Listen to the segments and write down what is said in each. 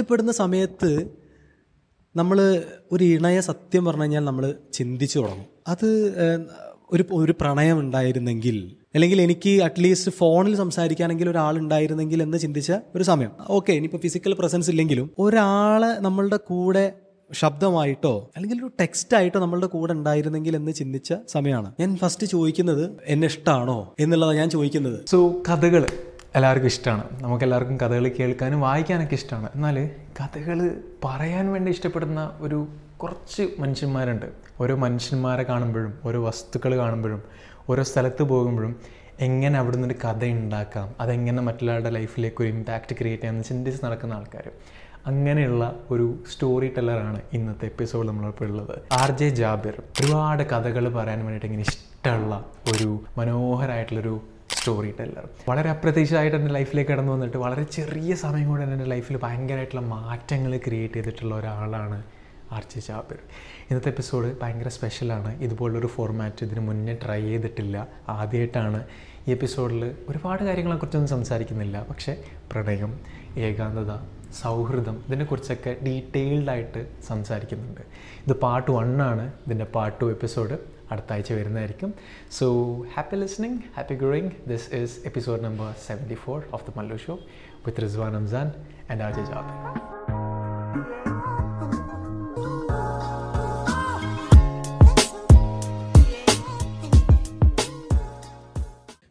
ഒറ്റപ്പെടുന്ന സമയത്ത് നമ്മൾ ഒരു ഇണയെ സത്യം പറഞ്ഞു കഴിഞ്ഞാൽ നമ്മൾ ചിന്തിച്ചു തുടങ്ങും. അത് ഒരു ഒരു പ്രണയം ഉണ്ടായിരുന്നെങ്കിൽ അല്ലെങ്കിൽ എനിക്ക് അറ്റ്ലീസ്റ്റ് ഫോണിൽ സംസാരിക്കാനെങ്കിൽ ഒരാളുണ്ടായിരുന്നെങ്കിൽ എന്ന് ചിന്തിച്ച ഒരു സമയം. ഓക്കെ ഇനിയിപ്പോൾ ഫിസിക്കൽ പ്രസൻസ് ഇല്ലെങ്കിലും ഒരാളെ നമ്മളുടെ കൂടെ ശബ്ദമായിട്ടോ അല്ലെങ്കിൽ ഒരു ടെക്സ്റ്റ് ആയിട്ടോ നമ്മളുടെ കൂടെ ഉണ്ടായിരുന്നെങ്കിൽ എന്ന് ചിന്തിച്ച സമയമാണ്. ഞാൻ ഫസ്റ്റ് ചോദിക്കുന്നത് എന്നെ ഇഷ്ടമാണോ എന്നുള്ളതാണ് ഞാൻ ചോദിക്കുന്നത്. സോ കഥകൾ എല്ലാവർക്കും ഇഷ്ടമാണ്. നമുക്ക് എല്ലാവർക്കും കഥകൾ കേൾക്കാനും വായിക്കാനൊക്കെ ഇഷ്ടമാണ്. എന്നാൽ കഥകൾ പറയാൻ വേണ്ടി ഇഷ്ടപ്പെടുന്ന ഒരു കുറച്ച് മനുഷ്യന്മാരുണ്ട്. ഓരോ മനുഷ്യന്മാരെ കാണുമ്പോഴും ഓരോ വസ്തുക്കൾ കാണുമ്പോഴും ഓരോ സ്ഥലത്ത് പോകുമ്പോഴും എങ്ങനെ അവിടെ നിന്നൊരു കഥ ഉണ്ടാക്കാം അതെങ്ങനെ മറ്റുള്ളവരുടെ ലൈഫിലേക്ക് ഒരു ഇമ്പാക്റ്റ് ക്രിയേറ്റ് ചെയ്യാമെന്ന് ചിന്തിച്ച് നടക്കുന്ന ആൾക്കാർ അങ്ങനെയുള്ള ഒരു സ്റ്റോറി ടെല്ലറാണ് ഇന്നത്തെ എപ്പിസോഡ് നമ്മളിപ്പോൾ ഉള്ളത്. ആർ ജെ ജാബിർ ഒരുപാട് കഥകൾ പറയാൻ വേണ്ടിയിട്ട് ഇങ്ങനെ ഇഷ്ടമുള്ള ഒരു മനോഹരമായിട്ടുള്ളൊരു സ്റ്റോറി ടെല്ലർ വളരെ അപ്രതീക്ഷിതമായിട്ട് എന്റെ ലൈഫിലേക്ക് കടന്നു വന്നിട്ട് വളരെ ചെറിയ സമയം കൊണ്ട് എന്റെ ലൈഫിൽ ഭയങ്കരമായിട്ടുള്ള മാറ്റങ്ങൾ ക്രിയേറ്റ് ചെയ്തിട്ടുള്ള ഒരാളാണ് ആർച്ചി ചാപ്പർ ഇന്നത്തെ എപ്പിസോഡ് ഭയങ്കര സ്പെഷ്യലാണ് ഇതുപോലൊരു ഫോർമാറ്റ് ഇതിന് മുന്നേ ട്രൈ ചെയ്തിട്ടില്ല. ആദ്യമായിട്ടാണ് ഈ എപ്പിസോഡിൽ ഒരുപാട് കാര്യങ്ങളെക്കുറിച്ചൊന്നും സംസാരിക്കുന്നില്ല. പക്ഷേ പ്രണയം ഏകാന്തത സൗഹൃദം ഇതിനെക്കുറിച്ചൊക്കെ ഡീറ്റെയിൽഡായിട്ട് സംസാരിക്കുന്നുണ്ട്. ഇത് പാർട്ട് വണ്ണാണ് ഇതിന്റെ പാർട്ട് ടു എപ്പിസോഡ് അടുത്ത ആഴ്ച വരുന്നതായിരിക്കും. So happy listening happy growing this is episode number seventy four of the Mallu show with Rizwan Ramzan and R J Jabir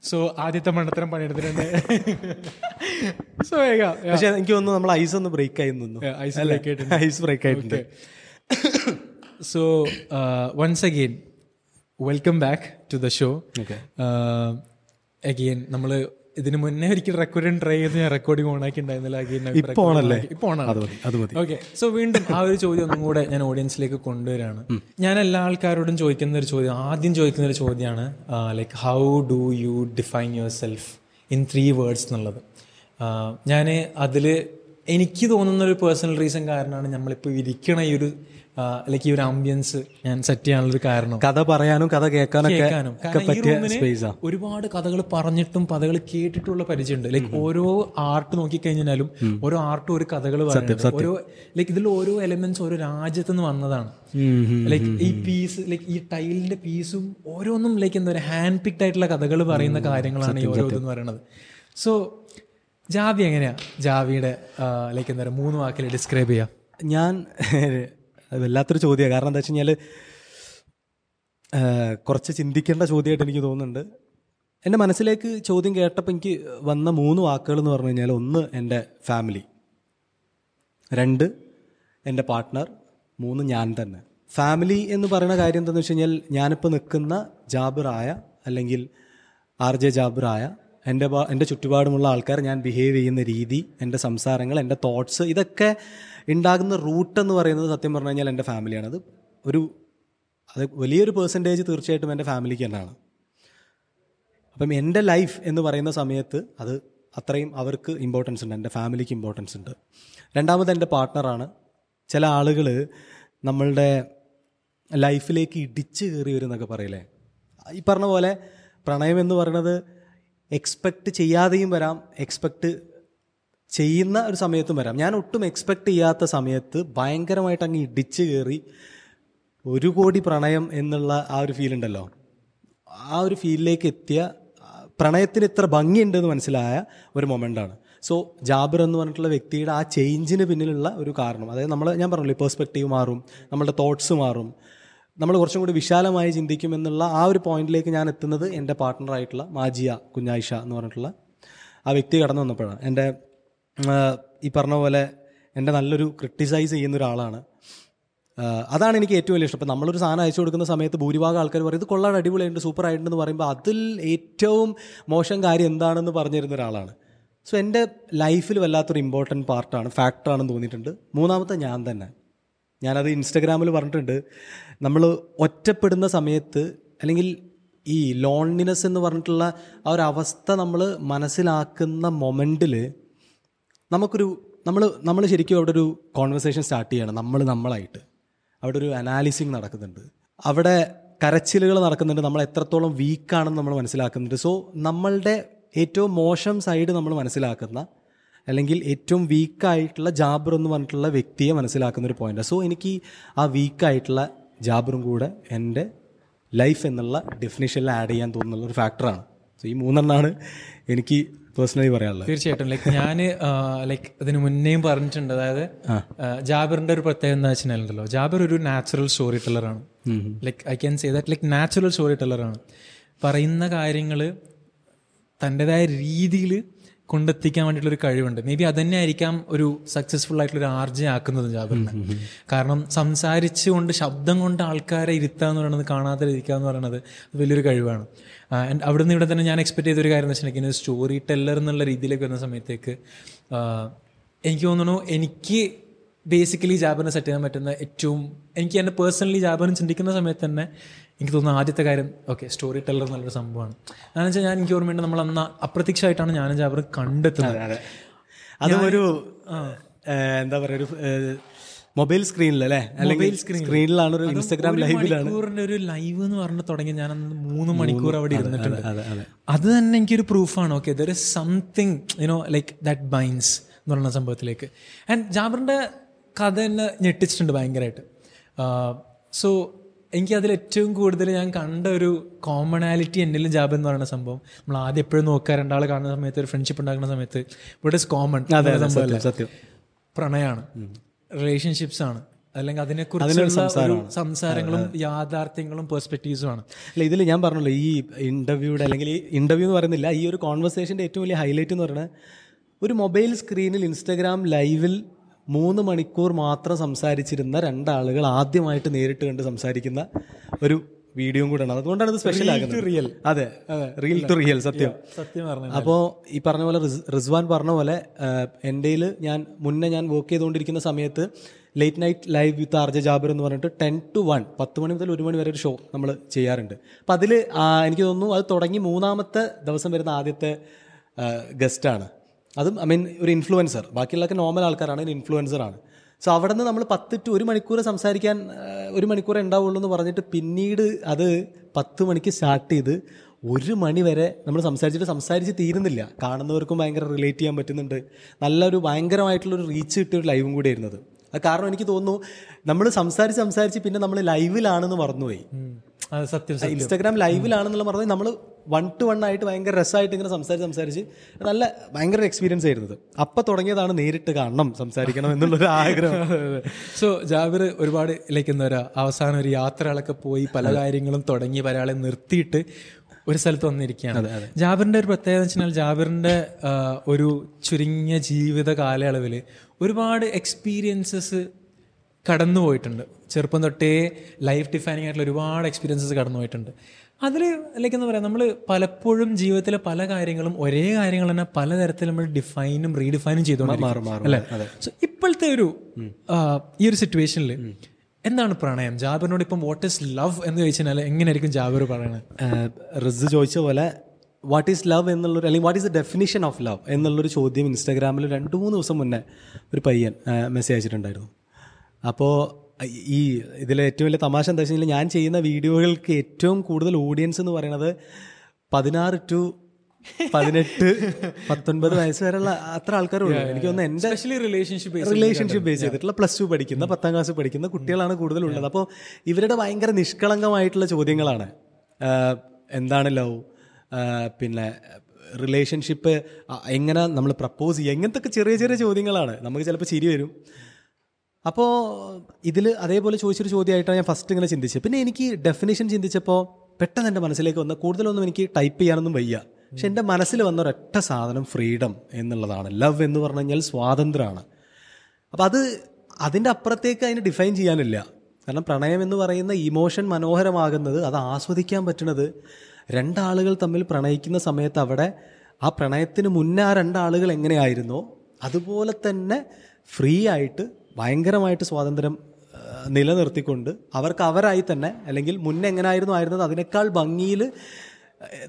so ആദ്യത്തെ മണ്ടത്തരം പണിയെടുത്തിട്ടുണ്ട്. സോ പക്ഷെ എനിക്ക് തോന്നുന്നു നമ്മൾ ഐസ് ഒന്ന് ബ്രേക്ക് ആയി നിന്നു ആയിട്ടുണ്ട്. ഐസ് ബ്രേക്ക് ആയിട്ടുണ്ട്. So once again welcome back to the show Okay. Again നമ്മൾ ഇതിന് മുന്നേ ഒരിക്കൽ റെക്കോർഡിങ് ട്രൈ ചെയ്ത് ഞാൻ റെക്കോർഡിംഗ് ഓൺ ആക്കി. ഉണ്ടായിരുന്നില്ല ഓക്കെ സോ വീണ്ടും ആ ഒരു ചോദ്യം ഒന്നും കൂടെ ഞാൻ ഓഡിയൻസിലേക്ക് കൊണ്ടുവരാണ്. ഞാൻ എല്ലാ ആൾക്കാരോടും ചോദിക്കുന്ന ഒരു ചോദ്യം ആദ്യം ചോദിക്കുന്ന ഒരു ചോദ്യമാണ് like how do you define your self in three words എന്നുള്ളത്? ഞാൻ അതിൽ എനിക്ക് തോന്നുന്ന ഒരു പേഴ്സണൽ റീസൺ കാരണമാണ് നമ്മളിപ്പോൾ ഇരിക്കണ ഈ ഒരു ലൈക്ക് ഈ ഒരു ആംബിയൻസ് ഞാൻ സെറ്റ് ചെയ്യാനുള്ളൊരു കാരണം. കഥ പറയാനും കഥ കേൾക്കാനും. ഒരുപാട് കഥകൾ പറഞ്ഞിട്ടും കഥകൾ കേട്ടിട്ടുള്ള പരിചയമുണ്ട്. ലൈക്ക് ഓരോ ആർട്ട് നോക്കിക്കഴിഞ്ഞാലും ഓരോ ആർട്ടും ഒരു കഥകൾ ഓരോ ലൈക്ക് ഇതിൽ ഓരോ എലമെന്റ്സ് ഓരോ രാജ്യത്തു നിന്ന് വന്നതാണ്. ലൈക്ക് ഈ പീസ് ലൈക്ക് ഈ ടൈലിന്റെ പീസും ഓരോന്നും ലൈക്ക് എന്താ പറയുക ഹാൻഡ് പിക്ഡ് ആയിട്ടുള്ള കഥകൾ പറയുന്ന കാര്യങ്ങളാണ് ഈ ഓരോ ഇതെന്ന് പറയുന്നത്. സോ ജാവി എങ്ങനെയാ? ജാവിയുടെ ലൈക്ക് എന്താ പറയുക മൂന്ന് വാക്കിൽ ഡിസ്ക്രൈബ് ചെയ്യാം. ഞാൻ അത് വല്ലാത്തൊരു ചോദ്യമാണ്. കാരണം എന്താ വെച്ച് കഴിഞ്ഞാൽ കുറച്ച് ചിന്തിക്കേണ്ട ചോദ്യമായിട്ട് എനിക്ക് തോന്നുന്നുണ്ട്. എന്റെ മനസ്സിലേക്ക് ചോദ്യം കേട്ടപ്പോൾ എനിക്ക് വന്ന മൂന്ന് വാക്കുകൾ എന്ന് പറഞ്ഞു കഴിഞ്ഞാൽ ഒന്ന് എന്റെ ഫാമിലി രണ്ട് എന്റെ പാർട്ട്ണർ മൂന്ന് ഞാൻ തന്നെ. ഫാമിലി എന്ന് പറയുന്ന കാര്യം എന്താണെന്ന് വെച്ച് കഴിഞ്ഞാൽ ഞാനിപ്പോൾ നിൽക്കുന്ന ജാബിറായ അല്ലെങ്കിൽ ആർ ജെ ജാബിറായ എന്റെ എന്റെ ചുറ്റുപാടുമുള്ള ആൾക്കാർ ഞാൻ ബിഹേവ് ചെയ്യുന്ന രീതി എന്റെ സംസാരങ്ങൾ എന്റെ തോട്ട്സ് ഇതൊക്കെ ഉണ്ടാകുന്ന റൂട്ട് എന്ന് പറയുന്നത് സത്യം പറഞ്ഞു കഴിഞ്ഞാൽ എന്റെ ഫാമിലിയാണ് അത് ഒരു അത് വലിയൊരു പേഴ്സന്റേജ് തീർച്ചയായിട്ടും എന്റെ ഫാമിലിക്ക് തന്നെയാണ്. അപ്പം എന്റെ ലൈഫ് എന്ന് പറയുന്ന സമയത്ത് അത് അത്രയും അവർക്ക് ഇമ്പോർട്ടൻസ് ഉണ്ട് എന്റെ ഫാമിലിക്ക് ഇമ്പോർട്ടൻസ് ഉണ്ട്. രണ്ടാമത് എന്റെ പാർട്ട്ണറാണ് ചില ആളുകൾ നമ്മളുടെ ലൈഫിലേക്ക് ഇടിച്ചു കയറി വരും എന്നൊക്കെ പറയില്ലേ? ഈ പറഞ്ഞ പോലെ പ്രണയം എന്ന് പറയുന്നത് എക്സ്പെക്റ്റ് ചെയ്യാതെയും വരാം എക്സ്പെക്റ്റ് ചെയ്യുന്ന ഒരു സമയത്തും വരാം. ഞാൻ ഒട്ടും എക്സ്പെക്ട് ചെയ്യാത്ത സമയത്ത് ഭയങ്കരമായിട്ട് അങ്ങ് ഇടിച്ച് കയറി ഒരു കോടി പ്രണയം എന്നുള്ള ആ ഒരു ഫീൽ ഉണ്ടല്ലോ. ആ ഒരു ഫീലിലേക്ക് എത്തിയ പ്രണയത്തിന് ഇത്ര ഭംഗിയുണ്ടെന്ന് മനസ്സിലായ ഒരു മൊമെന്റാണ് സോ ജാബിർ എന്ന് പറഞ്ഞിട്ടുള്ള വ്യക്തിയുടെ ആ ചേഞ്ചിന് പിന്നിലുള്ള ഒരു കാരണം. അതായത് നമ്മൾ ഞാൻ പറഞ്ഞില്ലേ പെർസ്പെക്റ്റീവ് മാറും നമ്മളുടെ തോട്ട്സ് മാറും. നമ്മൾ കുറച്ചും കൂടി വിശാലമായി ചിന്തിക്കും എന്നുള്ള ആ ഒരു പോയിന്റിലേക്ക് ഞാൻ എത്തുന്നത് എന്റെ പാർട്ട്ണറായിട്ടുള്ള മാജിയ കുഞ്ഞായിഷ എന്ന് പറഞ്ഞിട്ടുള്ള ആ വ്യക്തി കടന്നു വന്നപ്പോഴാണ്. എന്റെ ഈ പറഞ്ഞ പോലെ എന്റെ നല്ലൊരു ക്രിട്ടിസൈസ് ചെയ്യുന്ന ഒരാളാണ്. അതാണ് എനിക്ക് ഏറ്റവും വലിയ ഇഷ്ടം. ഇപ്പം നമ്മളൊരു സാധനം അയച്ചു കൊടുക്കുന്ന സമയത്ത് ഭൂരിഭാഗം ആൾക്കാർ പറയും ഇത് കൊള്ളാൻ അടിപൊളിയുണ്ട് സൂപ്പർ ആയിട്ടുണ്ടെന്ന് പറയുമ്പോൾ അതിൽ ഏറ്റവും മോശം കാര്യം എന്താണെന്ന് പറഞ്ഞിരുന്ന ഒരാളാണ്. സോ എന്റെ ലൈഫിൽ വല്ലാത്തൊരു ഇമ്പോർട്ടന്റ് പാർട്ടാണ് ഫാക്ടറാണെന്ന് തോന്നിയിട്ടുണ്ട്. മൂന്നാമത്തെ ഞാൻ തന്നെ. ഞാനത് ഇൻസ്റ്റഗ്രാമിൽ പറഞ്ഞിട്ടുണ്ട്. നമ്മൾ ഒറ്റപ്പെടുന്ന സമയത്ത് അല്ലെങ്കിൽ ഈ ലോൺലിനെസ് എന്ന് പറഞ്ഞിട്ടുള്ള ആ ഒരു അവസ്ഥ നമ്മൾ മനസ്സിലാക്കുന്ന മൊമെന്റിൽ നമുക്കൊരു നമ്മൾ നമ്മൾ ശരിക്കും അവിടെ ഒരു കോൺവെർസേഷൻ സ്റ്റാർട്ട് ചെയ്യണം. നമ്മൾ നമ്മളായിട്ട്. അവിടെ ഒരു അനാലിസിങ് നടക്കുന്നുണ്ട്. അവിടെ കരച്ചിലുകൾ നടക്കുന്നുണ്ട്. നമ്മൾ എത്രത്തോളം വീക്കാണെന്ന് നമ്മൾ മനസ്സിലാക്കുന്നുണ്ട്. സോ നമ്മളുടെ ഏറ്റവും മോശം സൈഡ് നമ്മൾ മനസ്സിലാക്കുന്ന അല്ലെങ്കിൽ ഏറ്റവും വീക്കായിട്ടുള്ള ജാബർ എന്ന് പറഞ്ഞിട്ടുള്ള വ്യക്തിയെ മനസ്സിലാക്കുന്ന ഒരു പോയിന്റ് സോ എനിക്ക് ആ വീക്കായിട്ടുള്ള ജാബറും കൂടെ എന്റെ ലൈഫ് എന്നുള്ള ഡെഫിനേഷനിൽ ആഡ് ചെയ്യാൻ തോന്നുന്ന ഒരു ഫാക്ടറാണ് സോ ഈ മൂന്നെണ്ണമാണ് എനിക്ക് പേഴ്സണലി പറയാനുള്ളത്. തീർച്ചയായിട്ടും. ലൈക്ക് ഞാൻ ലൈക്ക് ഇതിന് മുന്നേയും പറഞ്ഞിട്ടുണ്ട്. അതായത് ജാബറിന്റെ ജാബിറിന്റെ ഒരു പ്രത്യേകത എന്താ വെച്ചിട്ടുണ്ടല്ലോ ജാബിർ ഒരു natural story ടെല്ലറാണ് like I can say that like natural story ടെല്ലറാണ് പറയുന്ന കാര്യങ്ങൾ തന്റെതായ രീതിയിൽ കൊണ്ടെത്തിക്കാൻ വേണ്ടിയിട്ടുള്ള ഒരു കഴിവുണ്ട്. മേ ബി അതന്നെ ആയിരിക്കാം ഒരു സക്സസ്ഫുൾ ആയിട്ടുള്ള ഒരു ആർജെ ആക്കുന്നത് ജാബിറിനെ. കാരണം സംസാരിച്ചുകൊണ്ട് ശബ്ദം കൊണ്ട് ആൾക്കാരെ ഇരുത്തുക എന്ന് പറയുന്നത് കാണാതെ ഇരിക്കുക എന്ന് പറയുന്നത് വലിയൊരു കഴിവാണ്. ആൻഡ് അവിടെ നിന്ന് ഇവിടെ തന്നെ ഞാൻ എക്സ്പെക്ട് ചെയ്ത ഒരു കാര്യം എന്ന് വെച്ചിട്ടുണ്ടെങ്കിൽ സ്റ്റോറി ടെല്ലർ എന്നുള്ള രീതിയിലേക്ക് വരുന്ന സമയത്തേക്ക് എനിക്ക് തോന്നുന്നു എനിക്ക് ബേസിക്കലി ജാബിനെ സെറ്റ് ചെയ്യാൻ പറ്റുന്ന ഏറ്റവും എനിക്ക് എന്റെ പേഴ്സണലി ജാബിനെ ചിന്തിക്കുന്ന സമയത്ത് തന്നെ എനിക്ക് തോന്നുന്നു ആദ്യത്തെ കാര്യം ഓക്കെ സ്റ്റോറി ടെല്ലർ എന്നുള്ളൊരു സംഭവമാണ്. അതെന്ന് വെച്ചാൽ ഞാൻ എനിക്ക് ഓർമ്മയുണ്ട് നമ്മൾ അന്ന് അപ്രത്യക്ഷമായിട്ടാണ് ഞാനും അവർ കണ്ടെത്തുന്നത്. അത് ഒരു എന്താ പറയുക ഒരു മൊബൈൽ സ്ക്രീനിൽ അല്ലേ? അല്ലെങ്കിൽ സ്ക്രീനിലാണ് ഒരു ഇൻസ്റ്റാഗ്രാം ലൈവിലാണ് ഒരു ലൈവ് എന്ന് പറഞ്ഞ് തുടങ്ങി ഞാൻ അന്ന് മൂന്ന് മണിക്കൂർ അവിടെ ഇരുന്നിട്ടുണ്ട്. അതെ തന്നെ എനിക്കൊരു പ്രൂഫാണ് okay there is something you know like that binds എന്ന് പറയുന്ന സംഭവത്തിലേക്ക്. ആൻഡ് ജാബറിന്റെ കഥ എന്നെ ഞെട്ടിച്ചിട്ടുണ്ട് ഭയങ്കരമായിട്ട്. സോ എനിക്ക് അതിൽ ഏറ്റവും കൂടുതൽ ഞാൻ കണ്ട ഒരു കോമണാലിറ്റി എന്നിലും ജാബ് എന്ന് പറയുന്ന സംഭവം. നമ്മൾ ആദ്യം എപ്പോഴും നോക്കുക രണ്ടാൾ കാണുന്ന സമയത്ത് ഒരു ഫ്രണ്ട്ഷിപ്പ് ഉണ്ടാക്കുന്ന സമയത്ത് ഇവിടെ ഇസ് കോമൺ സത്യം പ്രണയമാണ് റിലേഷൻഷിപ്സ് ആണ്. അല്ലെങ്കിൽ അതിനെക്കുറിച്ചുള്ള കുറിച്ച് സംസാരങ്ങളും യാഥാർത്ഥ്യങ്ങളും പെർസ്പെക്റ്റീവ്സും ആണ്. അല്ല ഇതിൽ ഞാൻ പറഞ്ഞല്ലോ ഈ ഇന്റർവ്യൂടെ അല്ലെങ്കിൽ ഈ ഇന്റർവ്യൂ എന്ന് പറയുന്നില്ല ഈ ഒരു കോൺവെർസേഷന്റെ ഏറ്റവും വലിയ ഹൈലൈറ്റ് എന്ന് പറയുന്നത് ഒരു മൊബൈൽ സ്ക്രീനിൽ ഇൻസ്റ്റാഗ്രാം ലൈവിൽ മൂന്ന് മണിക്കൂർ മാത്രം സംസാരിച്ചിരുന്ന രണ്ടാളുകൾ ആദ്യമായിട്ട് നേരിട്ട് കണ്ട് സംസാരിക്കുന്ന ഒരു വീഡിയോയും കൂടെയാണ്. അതുകൊണ്ടാണ് ഇത് സ്പെഷ്യൽ ആകുന്നത് റിയൽ അതെ റിയൽ ടു റിയൽ സത്യം. സത്യം പറഞ്ഞു അപ്പോൾ ഈ പറഞ്ഞ പോലെ റിസ്വാൻ പറഞ്ഞ പോലെ എന്റെ ഞാൻ മുന്നേ ഞാൻ വർക്ക് ചെയ്തുകൊണ്ടിരിക്കുന്ന സമയത്ത് late night live with R J Jabir എന്ന് പറഞ്ഞിട്ട് ടെൻ ടു വൺ പത്ത് മണി മുതൽ ഒരു മണി വരെ ഒരു ഷോ നമ്മൾ ചെയ്യാറുണ്ട്. അപ്പം അതിൽ എനിക്ക് തോന്നുന്നു അത് തുടങ്ങി മൂന്നാമത്തെ ദിവസം വരുന്ന ആദ്യത്തെ ഗസ്റ്റാണ് അതും ഐ മീൻ ഒരു ഇൻഫ്ലുവൻസർ ബാക്കിയുള്ളതൊക്കെ നോർമൽ ആൾക്കാരാണ് ആണ്. സോ അവിടെ നിന്ന് നമ്മൾ പത്ത് ടു ഒരു മണിക്കൂർ സംസാരിക്കാൻ ഒരു മണിക്കൂർ ഉണ്ടാവുള്ളൂ എന്ന് പറഞ്ഞിട്ട് പിന്നീട് അത് പത്ത് മണിക്ക് സ്റ്റാർട്ട് ചെയ്ത് ഒരു മണി വരെ നമ്മൾ സംസാരിച്ചിട്ട് സംസാരിച്ച് തീരുന്നില്ല. കാണുന്നവർക്കും ഭയങ്കര റിലേറ്റ് ചെയ്യാൻ പറ്റുന്നുണ്ട്. നല്ലൊരു ഭയങ്കരമായിട്ടുള്ളൊരു റീച്ച് കിട്ടിയ ഒരു ലൈവും കൂടി ആയിരുന്നത് അത്. കാരണം എനിക്ക് തോന്നുന്നു നമ്മൾ സംസാരിച്ച് സംസാരിച്ച് പിന്നെ നമ്മൾ ലൈവിലാണെന്ന് മറന്നുപോയി. സത്യം ഇൻസ്റ്റാഗ്രാം ലൈവിലാണെന്നുള്ള പറഞ്ഞാൽ നമ്മൾ വൺ ടു വൺ ആയിട്ട് ഭയങ്കര രസമായിട്ട് ഇങ്ങനെ സംസാരിച്ച് സംസാരിച്ച് നല്ല ഭയങ്കര എക്സ്പീരിയൻസ് ആയിരുന്നത് അപ്പം തുടങ്ങിയതാണ് നേരിട്ട് കാണണം സംസാരിക്കണം എന്നുള്ളൊരു ആഗ്രഹം. സോ ജാബിർ ഒരുപാട് ലൈക്ക് എന്താ പറയുക അവസാനം ഒരു യാത്രകളൊക്കെ പോയി പല കാര്യങ്ങളും തുടങ്ങി ഒരാളെ നിർത്തിയിട്ട് ഒരു സ്ഥലത്ത് വന്നിരിക്കുകയാണ്. ജാബിറിന്റെ ഒരു പ്രത്യേകത എന്ന് വെച്ചാൽ ജാബിറിന്റെ ഒരു ചുരുങ്ങിയ ജീവിത കാലയളവിൽ ഒരുപാട് എക്സ്പീരിയൻസസ് കടന്നു പോയിട്ടുണ്ട് ചെറുപ്പം തൊട്ടേ ലൈഫ് ഡിഫൈനിങ് ആയിട്ടുള്ള ഒരുപാട് എക്സ്പീരിയൻസസ് കടന്നു പോയിട്ടുണ്ട് അതിൽ ലൈക്ക് എന്താ പറയുക നമ്മൾ പലപ്പോഴും ജീവിതത്തിലെ പല കാര്യങ്ങളും ഒരേ കാര്യങ്ങൾ തന്നെ പലതരത്തിൽ നമ്മൾ ഡിഫൈനും റീഡിഫൈനും ചെയ്തുകൊണ്ടിരിക്കും അല്ലേ? സോ ഇപ്പോഴത്തെ ഒരു ഈ ഒരു സിറ്റുവേഷനിൽ എന്താണ് പ്രണയം? ജാബിറിനോട് ഇപ്പം വാട്ട് ഈസ് ലവ് എന്ന് ചോദിച്ചാൽ എങ്ങനെയായിരിക്കും ജാബിർ പറയണത് റിസ് ചോദിച്ച പോലെ വാട്ട് ഈസ് ലവ് എന്നുള്ളൊരു അല്ലെങ്കിൽ what is the definition of love എന്നുള്ളൊരു ചോദ്യം ഇൻസ്റ്റാഗ്രാമിൽ രണ്ട് മൂന്ന് ദിവസം മുന്നേ ഒരു പയ്യൻ മെസ്സേജ് അയച്ചിട്ടുണ്ടായിരുന്നു. അപ്പോൾ ഈ ഇതിലെ ഏറ്റവും വലിയ തമാശ എന്താ വെച്ച് കഴിഞ്ഞാൽ ഞാൻ ചെയ്യുന്ന വീഡിയോകൾക്ക് ഏറ്റവും കൂടുതൽ ഓഡിയൻസ് എന്ന് പറയുന്നത് പതിനാറ് ടു പതിനെട്ട് പത്തൊൻപത് വയസ്സ് വരെയുള്ള അത്ര ആൾക്കാരുള്ളൂ എനിക്ക് തോന്നുന്നു എന്റെ റിലേഷൻഷിപ്പ് റിലേഷൻഷിപ്പ് ബേസ് ചെയ്തിട്ടുള്ള പ്ലസ് ടു പഠിക്കുന്ന പത്താം ക്ലാസ് പഠിക്കുന്ന കുട്ടികളാണ് കൂടുതലുള്ളത്. അപ്പോൾ ഇവരുടെ ഭയങ്കര നിഷ്കളങ്കമായിട്ടുള്ള ചോദ്യങ്ങളാണ്. എന്താണ് ലവ്? പിന്നെ റിലേഷൻഷിപ്പ് എങ്ങനെ നമ്മൾ പ്രപ്പോസ് ചെയ്യുക ഇങ്ങനത്തെ ചെറിയ ചെറിയ ചോദ്യങ്ങളാണ്. നമുക്ക് ചിലപ്പോൾ ചിരി വരും. അപ്പോൾ ഇതിൽ അതേപോലെ ചോദിച്ചൊരു ചോദ്യമായിട്ടാണ് ഞാൻ ഫസ്റ്റ് ഇങ്ങനെ ചിന്തിച്ചത്. പിന്നെ എനിക്ക് ഡെഫിനേഷൻ ചിന്തിച്ചപ്പോൾ പെട്ടെന്ന് എന്റെ മനസ്സിലേക്ക് വന്ന കൂടുതലൊന്നും എനിക്ക് ടൈപ്പ് ചെയ്യാനൊന്നും വയ്യ. പക്ഷെ എന്റെ മനസ്സിൽ വന്ന ഒരൊറ്റ സാധനം ഫ്രീഡം എന്നുള്ളതാണ്. ലവ് എന്ന് പറഞ്ഞു കഴിഞ്ഞാൽ സ്വാതന്ത്ര്യമാണ്. അപ്പം അത് അതിന്റെ അപ്പുറത്തേക്ക് അതിന് ഡിഫൈൻ ചെയ്യാനില്ല. കാരണം പ്രണയം എന്ന് പറയുന്ന ഇമോഷൻ മനോഹരമാകുന്നത് അത് ആസ്വദിക്കാൻ പറ്റുന്നത് രണ്ടാളുകൾ തമ്മിൽ പ്രണയിക്കുന്ന സമയത്ത് അവിടെ ആ പ്രണയത്തിന് മുന്നേ ആ രണ്ടാളുകൾ എങ്ങനെയായിരുന്നോ അതുപോലെ തന്നെ ഫ്രീ ആയിട്ട് ഭയങ്കരമായിട്ട് സ്വാതന്ത്ര്യം നിലനിർത്തിക്കൊണ്ട് അവർക്ക് അവരായി തന്നെ അല്ലെങ്കിൽ മുന്നേ എങ്ങനെയായിരുന്നു ആയിരുന്നത് അതിനേക്കാൾ ഭംഗിയിൽ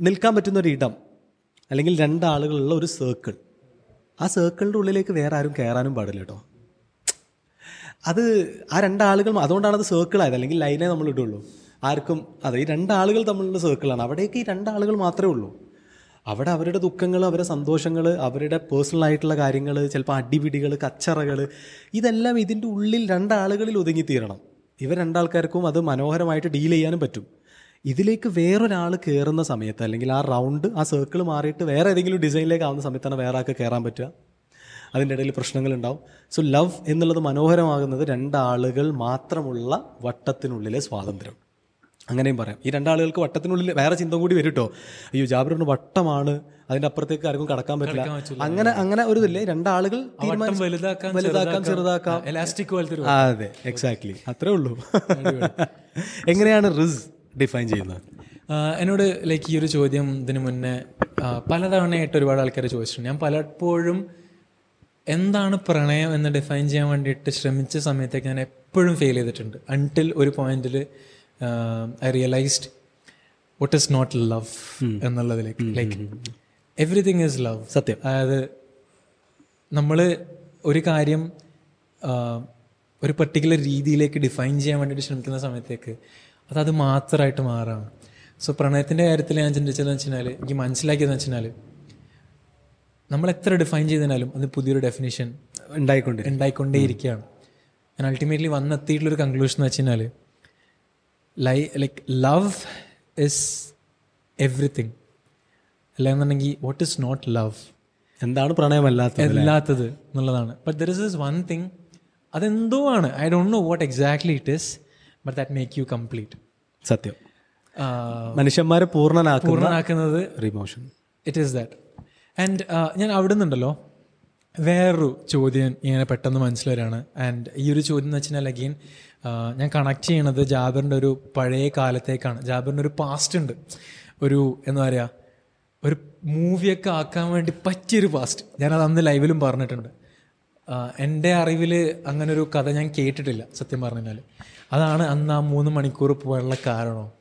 നിൽക്കാൻ പറ്റുന്ന ഒരു ഇടം അല്ലെങ്കിൽ രണ്ടാളുകളുള്ള ഒരു സർക്കിൾ ആ സർക്കിളിന്റെ ഉള്ളിലേക്ക് വേറെ ആരും കയറാനും പാടില്ല കേട്ടോ. അത് ആ രണ്ടാളുകൾ അതുകൊണ്ടാണ് അത് സർക്കിൾ ആയത് അല്ലെങ്കിൽ ലൈനേ നമ്മൾ ഇടുള്ളൂ. ആർക്കും അതെ ഈ രണ്ടാളുകൾ തമ്മിലുള്ള സർക്കിളാണ് അവിടേക്ക് ഈ രണ്ടാളുകൾ മാത്രമേ ഉള്ളൂ. അവിടെ അവരുടെ ദുഃഖങ്ങൾ അവരുടെ സന്തോഷങ്ങൾ അവരുടെ പേഴ്സണൽ ആയിട്ടുള്ള കാര്യങ്ങൾ ചിലപ്പോൾ അടിപിടികൾ കച്ചറകൾ ഇതെല്ലാം ഇതിന്റെ ഉള്ളിൽ രണ്ടാളുകളിൽ ഒതുങ്ങിത്തീരണം. ഇവർ രണ്ടാൾക്കാർക്കും അത് മനോഹരമായിട്ട് ഡീൽ ചെയ്യാനും പറ്റും. ഇതിലേക്ക് വേറൊരാൾ കയറുന്ന സമയത്ത് അല്ലെങ്കിൽ ആ റൗണ്ട് ആ സർക്കിൾ മാറിയിട്ട് വേറെ ഏതെങ്കിലും ഡിസൈനിലേക്ക് ആവുന്ന സമയത്താണ് വേറെ ആൾക്ക് കയറാൻ പറ്റുക. അതിന്റെ ഇടയിൽ പ്രശ്നങ്ങളുണ്ടാവും. സോ ലവ് എന്നുള്ളത് മനോഹരമാകുന്നത് രണ്ടാളുകൾ മാത്രമുള്ള വട്ടത്തിനുള്ളിലെ സ്വാതന്ത്ര്യം. അങ്ങനെയും പറയാം. ഈ രണ്ടാളുകൾക്ക് വട്ടത്തിനുള്ളിൽ വേറെ ചിന്ത കൂടി വരും കേട്ടോ അയ്യോ ജാബിറിന് വട്ടമാണ്. അതിന്റെ അപ്പുറത്തേക്ക് ആർക്കും കടക്കാൻ പറ്റില്ല. അങ്ങനെ അങ്ങനെ ഒരു ഇതില്ലേ? രണ്ടാളുകൾ വലുതാക്കാം ചെറുതാക്കാം. എലാസ്റ്റിക് പോലത്തെ അതെ എക്സാക്ട്ലി അത്രേ ഉള്ളൂ. എങ്ങനെയാണ് റിസ് ഡിഫൈൻ ചെയ്യുന്നത്? എന്നോട് ലൈക്ക് ഈ ഒരു ചോദ്യം ഇതിന് മുന്നേ പലതവണയായിട്ട് ഒരുപാട് ആൾക്കാർ ചോദിച്ചിട്ടുണ്ട്. ഞാൻ പലപ്പോഴും എന്താണ് പ്രണയം എന്ന് ഡിഫൈൻ ചെയ്യാൻ വേണ്ടിയിട്ട് ശ്രമിച്ച സമയത്തേക്ക് ഞാൻ എപ്പോഴും ഫെയിൽ ചെയ്തിട്ടുണ്ട്. അൺടിൽ ഒരു പോയിന്റിൽ I realised what is not love എന്നുള്ളതിലേക്ക്. Like everything is love സത്യം. അതായത് നമ്മൾ ഒരു കാര്യം ഒരു പർട്ടിക്കുലർ രീതിയിലേക്ക് ഡിഫൈൻ ചെയ്യാൻ വേണ്ടിയിട്ട് ശ്രമിക്കുന്ന സമയത്തേക്ക് അത് അത് മാത്രമായിട്ട് മാറാണ്. സോ പ്രണയത്തിന്റെ കാര്യത്തിൽ ഞാൻ ചിന്തിച്ചതെന്ന് വെച്ചാൽ എനിക്ക് മനസ്സിലാക്കിയതെന്ന് വെച്ചാൽ നമ്മൾ എത്ര ഡിഫൈൻ ചെയ്തതിനാലും അത് പുതിയൊരു ഡെഫിനേഷൻ ഉണ്ടായിക്കൊണ്ട് ഉണ്ടായിക്കൊണ്ടേയിരിക്കുകയാണ്. ഞാൻ അൾട്ടിമേറ്റ്ലി വന്നെത്തിയിട്ടുള്ളൊരു കൺക്ലൂഷൻ എന്ന് വെച്ച് കഴിഞ്ഞാൽ ലൈ ലൈക്ക് ലവ് ഇസ് എവറിത്തിങ് അല്ലാന്നുണ്ടെങ്കിൽ വാട്ട് ഇസ് നോട്ട് ലവ് എന്താണ് പ്രണയമല്ലാത്തത് അല്ലാത്തത് എന്നുള്ളതാണ്. But there is is one thing അതെന്തോ ആണ്. I don't know what exactly it is but that make you complete സത്യം. മനുഷ്യന്മാരെ പൂർണനാക്കുന്ന പൂർണനാക്കുന്നത് emotion it is that and ഞാൻ അവിടെ നിന്നുണ്ടല്ലോ വേറൊരു ചോദ്യം ഇങ്ങനെ പെട്ടെന്ന് മനസ്സിൽ ആൻഡ് ഈ ഒരു ചോദ്യം എന്ന് വെച്ചാൽ അഗെയിൻ ഞാൻ കണക്ട് ചെയ്യണത് ജാബറിന്റെ ഒരു പഴയ കാലത്തേക്കാണ്. ജാബറിന്റെ ഒരു പാസ്റ്റ് ഉണ്ട്. ഒരു എന്താ പറയുക ഒരു മൂവിയൊക്കെ ആക്കാൻ വേണ്ടി പറ്റിയൊരു പാസ്റ്റ് ഞാനത് അന്ന് ലൈവിലും പറഞ്ഞിട്ടുണ്ട്. എന്റെ അറിവിൽ അങ്ങനെ ഒരു കഥ ഞാൻ കേട്ടിട്ടില്ല സത്യം പറഞ്ഞു കഴിഞ്ഞാൽ അതാണ് അന്ന് ആ മൂന്ന് മണിക്കൂർ പോകാനുള്ള കാരണം.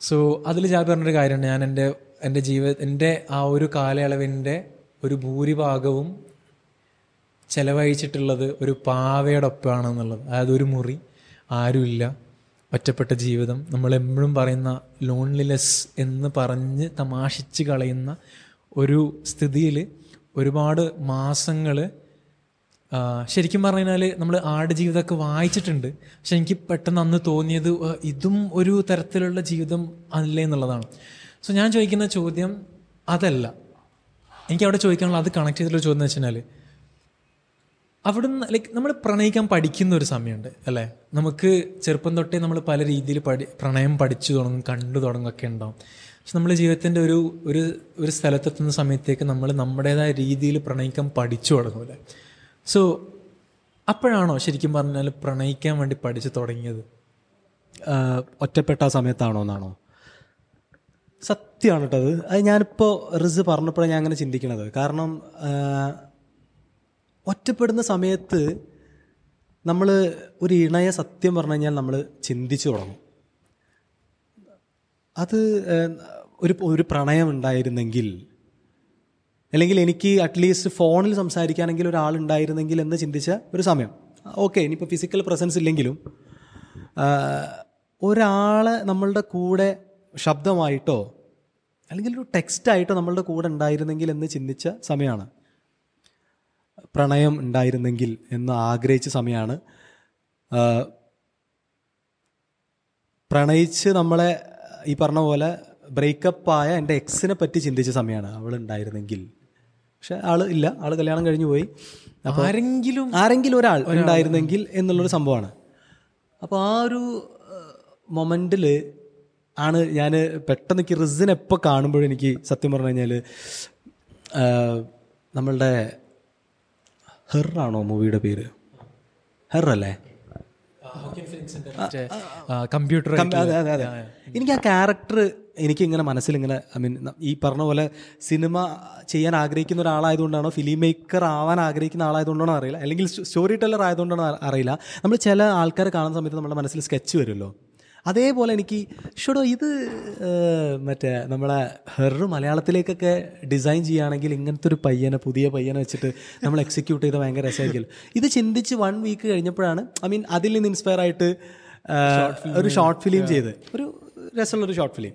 സോ അതിൽ ഞാൻ പറഞ്ഞൊരു കാര്യമുണ്ട്. ഞാൻ എന്റെ എന്റെ ജീവ എന്റെ ആ ഒരു കാലയളവിന്റെ ഒരു ഭൂരിഭാഗവും ചെലവഴിച്ചിട്ടുള്ളത് ഒരു പാവയുടെ ഒപ്പമാണെന്നുള്ളത്. അതായത് ഒരു മുറി. ആരുമില്ല. ഒറ്റപ്പെട്ട ജീവിതം. നമ്മൾ എപ്പോഴും പറയുന്ന ലോൺലിനെസ് എന്ന് പറഞ്ഞ് തമാശിച്ച് കളയുന്ന ഒരു സ്ഥിതിയിൽ ഒരുപാട് മാസങ്ങൾ ശരിക്കും പറഞ്ഞു കഴിഞ്ഞാൽ നമ്മൾ ആട് ജീവിതമൊക്കെ വായിച്ചിട്ടുണ്ട്. പക്ഷെ എനിക്ക് പെട്ടെന്ന് അന്ന് തോന്നിയത് ഇതും ഒരു തരത്തിലുള്ള ജീവിതം അല്ലേ എന്നുള്ളതാണ്. സോ ഞാൻ ചോദിക്കുന്ന ചോദ്യം അതല്ല. എനിക്ക് അവിടെ ചോദിക്കാനുള്ള അത് കണക്ട് ചെയ്തിട്ടുള്ള ചോദ്യം എന്ന് വെച്ച് കഴിഞ്ഞാൽ അവിടുന്ന് ലൈക്ക് നമ്മൾ പ്രണയിക്കാൻ പഠിക്കുന്ന ഒരു സമയമുണ്ട് അല്ലേ? നമുക്ക് ചെറുപ്പം തൊട്ടേ നമ്മൾ പല രീതിയിൽ പഠി പ്രണയം പഠിച്ചു തുടങ്ങും കണ്ടു തുടങ്ങുമൊക്കെ ഉണ്ടാവും. പക്ഷെ നമ്മൾ ജീവിതത്തിന്റെ ഒരു ഒരു ഒരു സ്ഥലത്തെത്തുന്ന സമയത്തേക്ക് നമ്മൾ നമ്മുടേതായ രീതിയിൽ പ്രണയിക്കാൻ പഠിച്ചു തുടങ്ങൂലെ സോ അപ്പോഴാണോ ശരിക്കും പറഞ്ഞാൽ പ്രണയിക്കാൻ വേണ്ടി പഠിച്ചു തുടങ്ങിയത്? ഒറ്റപ്പെട്ട സമയത്താണോ എന്നാണോ? സത്യമാണ് കേട്ടോ അത്. ഞാനിപ്പോൾ റിസ് പറഞ്ഞപ്പോഴാണ് ഞാൻ അങ്ങനെ ചിന്തിക്കണത്. കാരണം ഒറ്റപ്പെടുന്ന സമയത്ത് നമ്മൾ ഒരു ഇണയെ സത്യം പറഞ്ഞു കഴിഞ്ഞാൽ നമ്മൾ ചിന്തിച്ചു തുടങ്ങും. അത് ഒരു ഒരു പ്രണയം ഉണ്ടായിരുന്നെങ്കിൽ അല്ലെങ്കിൽ എനിക്ക് അറ്റ്ലീസ്റ്റ് ഫോണിൽ സംസാരിക്കാനെങ്കിൽ ഒരാളുണ്ടായിരുന്നെങ്കിൽ എന്ന് ചിന്തിച്ച ഒരു സമയം. ഓക്കെ ഇനിയിപ്പോൾ ഫിസിക്കൽ പ്രസൻസ് ഇല്ലെങ്കിലും ഒരാളെ നമ്മളുടെ കൂടെ ശബ്ദമായിട്ടോ അല്ലെങ്കിൽ ഒരു ടെക്സ്റ്റായിട്ടോ നമ്മളുടെ കൂടെ ഉണ്ടായിരുന്നെങ്കിൽ എന്ന് ചിന്തിച്ച സമയമാണ്. പ്രണയം ഉണ്ടായിരുന്നെങ്കിൽ എന്ന് ആഗ്രഹിച്ച സമയമാണ് പ്രണയിച്ച് നമ്മളെ ഈ പറഞ്ഞ പോലെ ബ്രേക്കപ്പ് ആയ എന്റെ എക്സിനെ പറ്റി ചിന്തിച്ച സമയമാണ് അവൾ ഉണ്ടായിരുന്നെങ്കിൽ പക്ഷെ ആൾ ഇല്ല. ആൾ കല്യാണം കഴിഞ്ഞു പോയി. അപ്പോൾ ആരെങ്കിലും ആരെങ്കിലും ഒരാൾ ഉണ്ടായിരുന്നെങ്കിൽ എന്നുള്ളൊരു സംഭവമാണ്. അപ്പോൾ ആ ഒരു മൊമെന്റിൽ ആണ് ഞാൻ പെട്ടെന്ന് എനിക്ക് റിസിനെ എപ്പോൾ കാണുമ്പോഴും എനിക്ക് സത്യം പറഞ്ഞു കഴിഞ്ഞാൽ നമ്മളുടെ ഹെറാണോ മൂവിയുടെ പേര്? ഹെർ അല്ലേ? കമ്പ്യൂട്ടർ അതെ അതെ അതെ. എനിക്ക് ആ. ക്യാരക്ടർ എനിക്ക് ഇങ്ങനെ മനസ്സിൽ ഇങ്ങനെ ഐ മീൻ ഈ പറഞ്ഞ പോലെ സിനിമ ചെയ്യാൻ ആഗ്രഹിക്കുന്ന ഒരാളായതുകൊണ്ടാണോ ഫിലിം മേക്കർ ആവാൻ ആഗ്രഹിക്കുന്ന ആളായതുകൊണ്ടാണോ അറിയില്ല. അല്ലെങ്കിൽ സ്റ്റോറി ടെല്ലർ ആയതുകൊണ്ടാണോ അറിയില്ല. നമ്മൾ ചില ആൾക്കാരെ കാണുന്ന സമയത്ത് നമ്മുടെ മനസ്സിൽ സ്കെച്ച് വരുമല്ലോ. അതേപോലെ എനിക്ക് ഷുഡോ ഇത് മറ്റേ നമ്മളെ ഹെറർ മലയാളത്തിലേക്കൊക്കെ ഡിസൈൻ ചെയ്യുകയാണെങ്കിൽ ഇങ്ങനത്തെ ഒരു പയ്യനെ പുതിയ പയ്യനെ വെച്ചിട്ട് നമ്മൾ എക്സിക്യൂട്ട് ചെയ്ത ഭയങ്കര രസമായിരിക്കും. ഇത് ചിന്തിച്ച് വൺ വീക്ക് കഴിഞ്ഞപ്പോഴാണ് ഐ മീൻ അതിൽ നിന്ന് ഇൻസ്പയർ ആയിട്ട് ഒരു ഷോർട്ട് ഫിലിം ചെയ്ത്. ഒരു രസമുള്ളൊരു ഷോർട്ട് ഫിലിം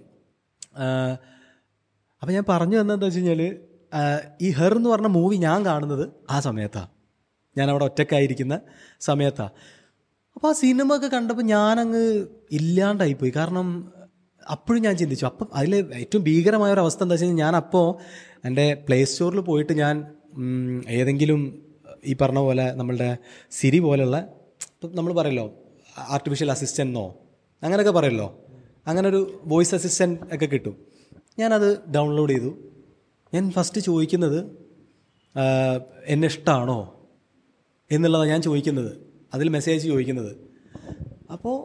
അപ്പം ഞാൻ പറഞ്ഞു വന്നതെന്താ വെച്ച് കഴിഞ്ഞാൽ ഈ ഹെർ എന്ന് പറഞ്ഞ മൂവി ഞാൻ കാണുന്നത് ആ സമയത്താണ് ഞാൻ അവിടെ ഒറ്റക്കായിരിക്കുന്ന സമയത്താണ് അപ്പോൾ ആ സിനിമ ഒക്കെ കണ്ടപ്പോൾ ഞാനങ്ങ് ഇല്ലാണ്ടായിപ്പോയി. കാരണം അപ്പോഴും ഞാൻ ചിന്തിച്ചു. അപ്പം അതിൽ ഏറ്റവും ഭീകരമായ ഒരു അവസ്ഥ എന്താ വെച്ച് കഴിഞ്ഞാൽ ഞാൻ അപ്പോൾ എന്റെ പ്ലേ സ്റ്റോറിൽ പോയിട്ട് ഞാൻ ഏതെങ്കിലും ഈ പറഞ്ഞ പോലെ നമ്മളുടെ സിരി പോലെയുള്ള നമ്മൾ പറയല്ലോ ആർട്ടിഫിഷ്യൽ അസിസ്റ്റന്റെന്നോ അങ്ങനെയൊക്കെ പറയല്ലോ. അങ്ങനെ ഒരു വോയിസ് അസിസ്റ്റന്റ് ഒക്കെ കിട്ടും. ഞാനത് ഡൗൺലോഡ് ചെയ്തു. ഞാൻ ഫസ്റ്റ് ചോദിക്കുന്നത് എന്നെ ഇഷ്ടമാണോ എന്നുള്ളതാണ് ഞാൻ ചോദിക്കുന്നത്. അതിൽ മെസ്സേജ് ചോദിക്കുന്നത്. അപ്പോൾ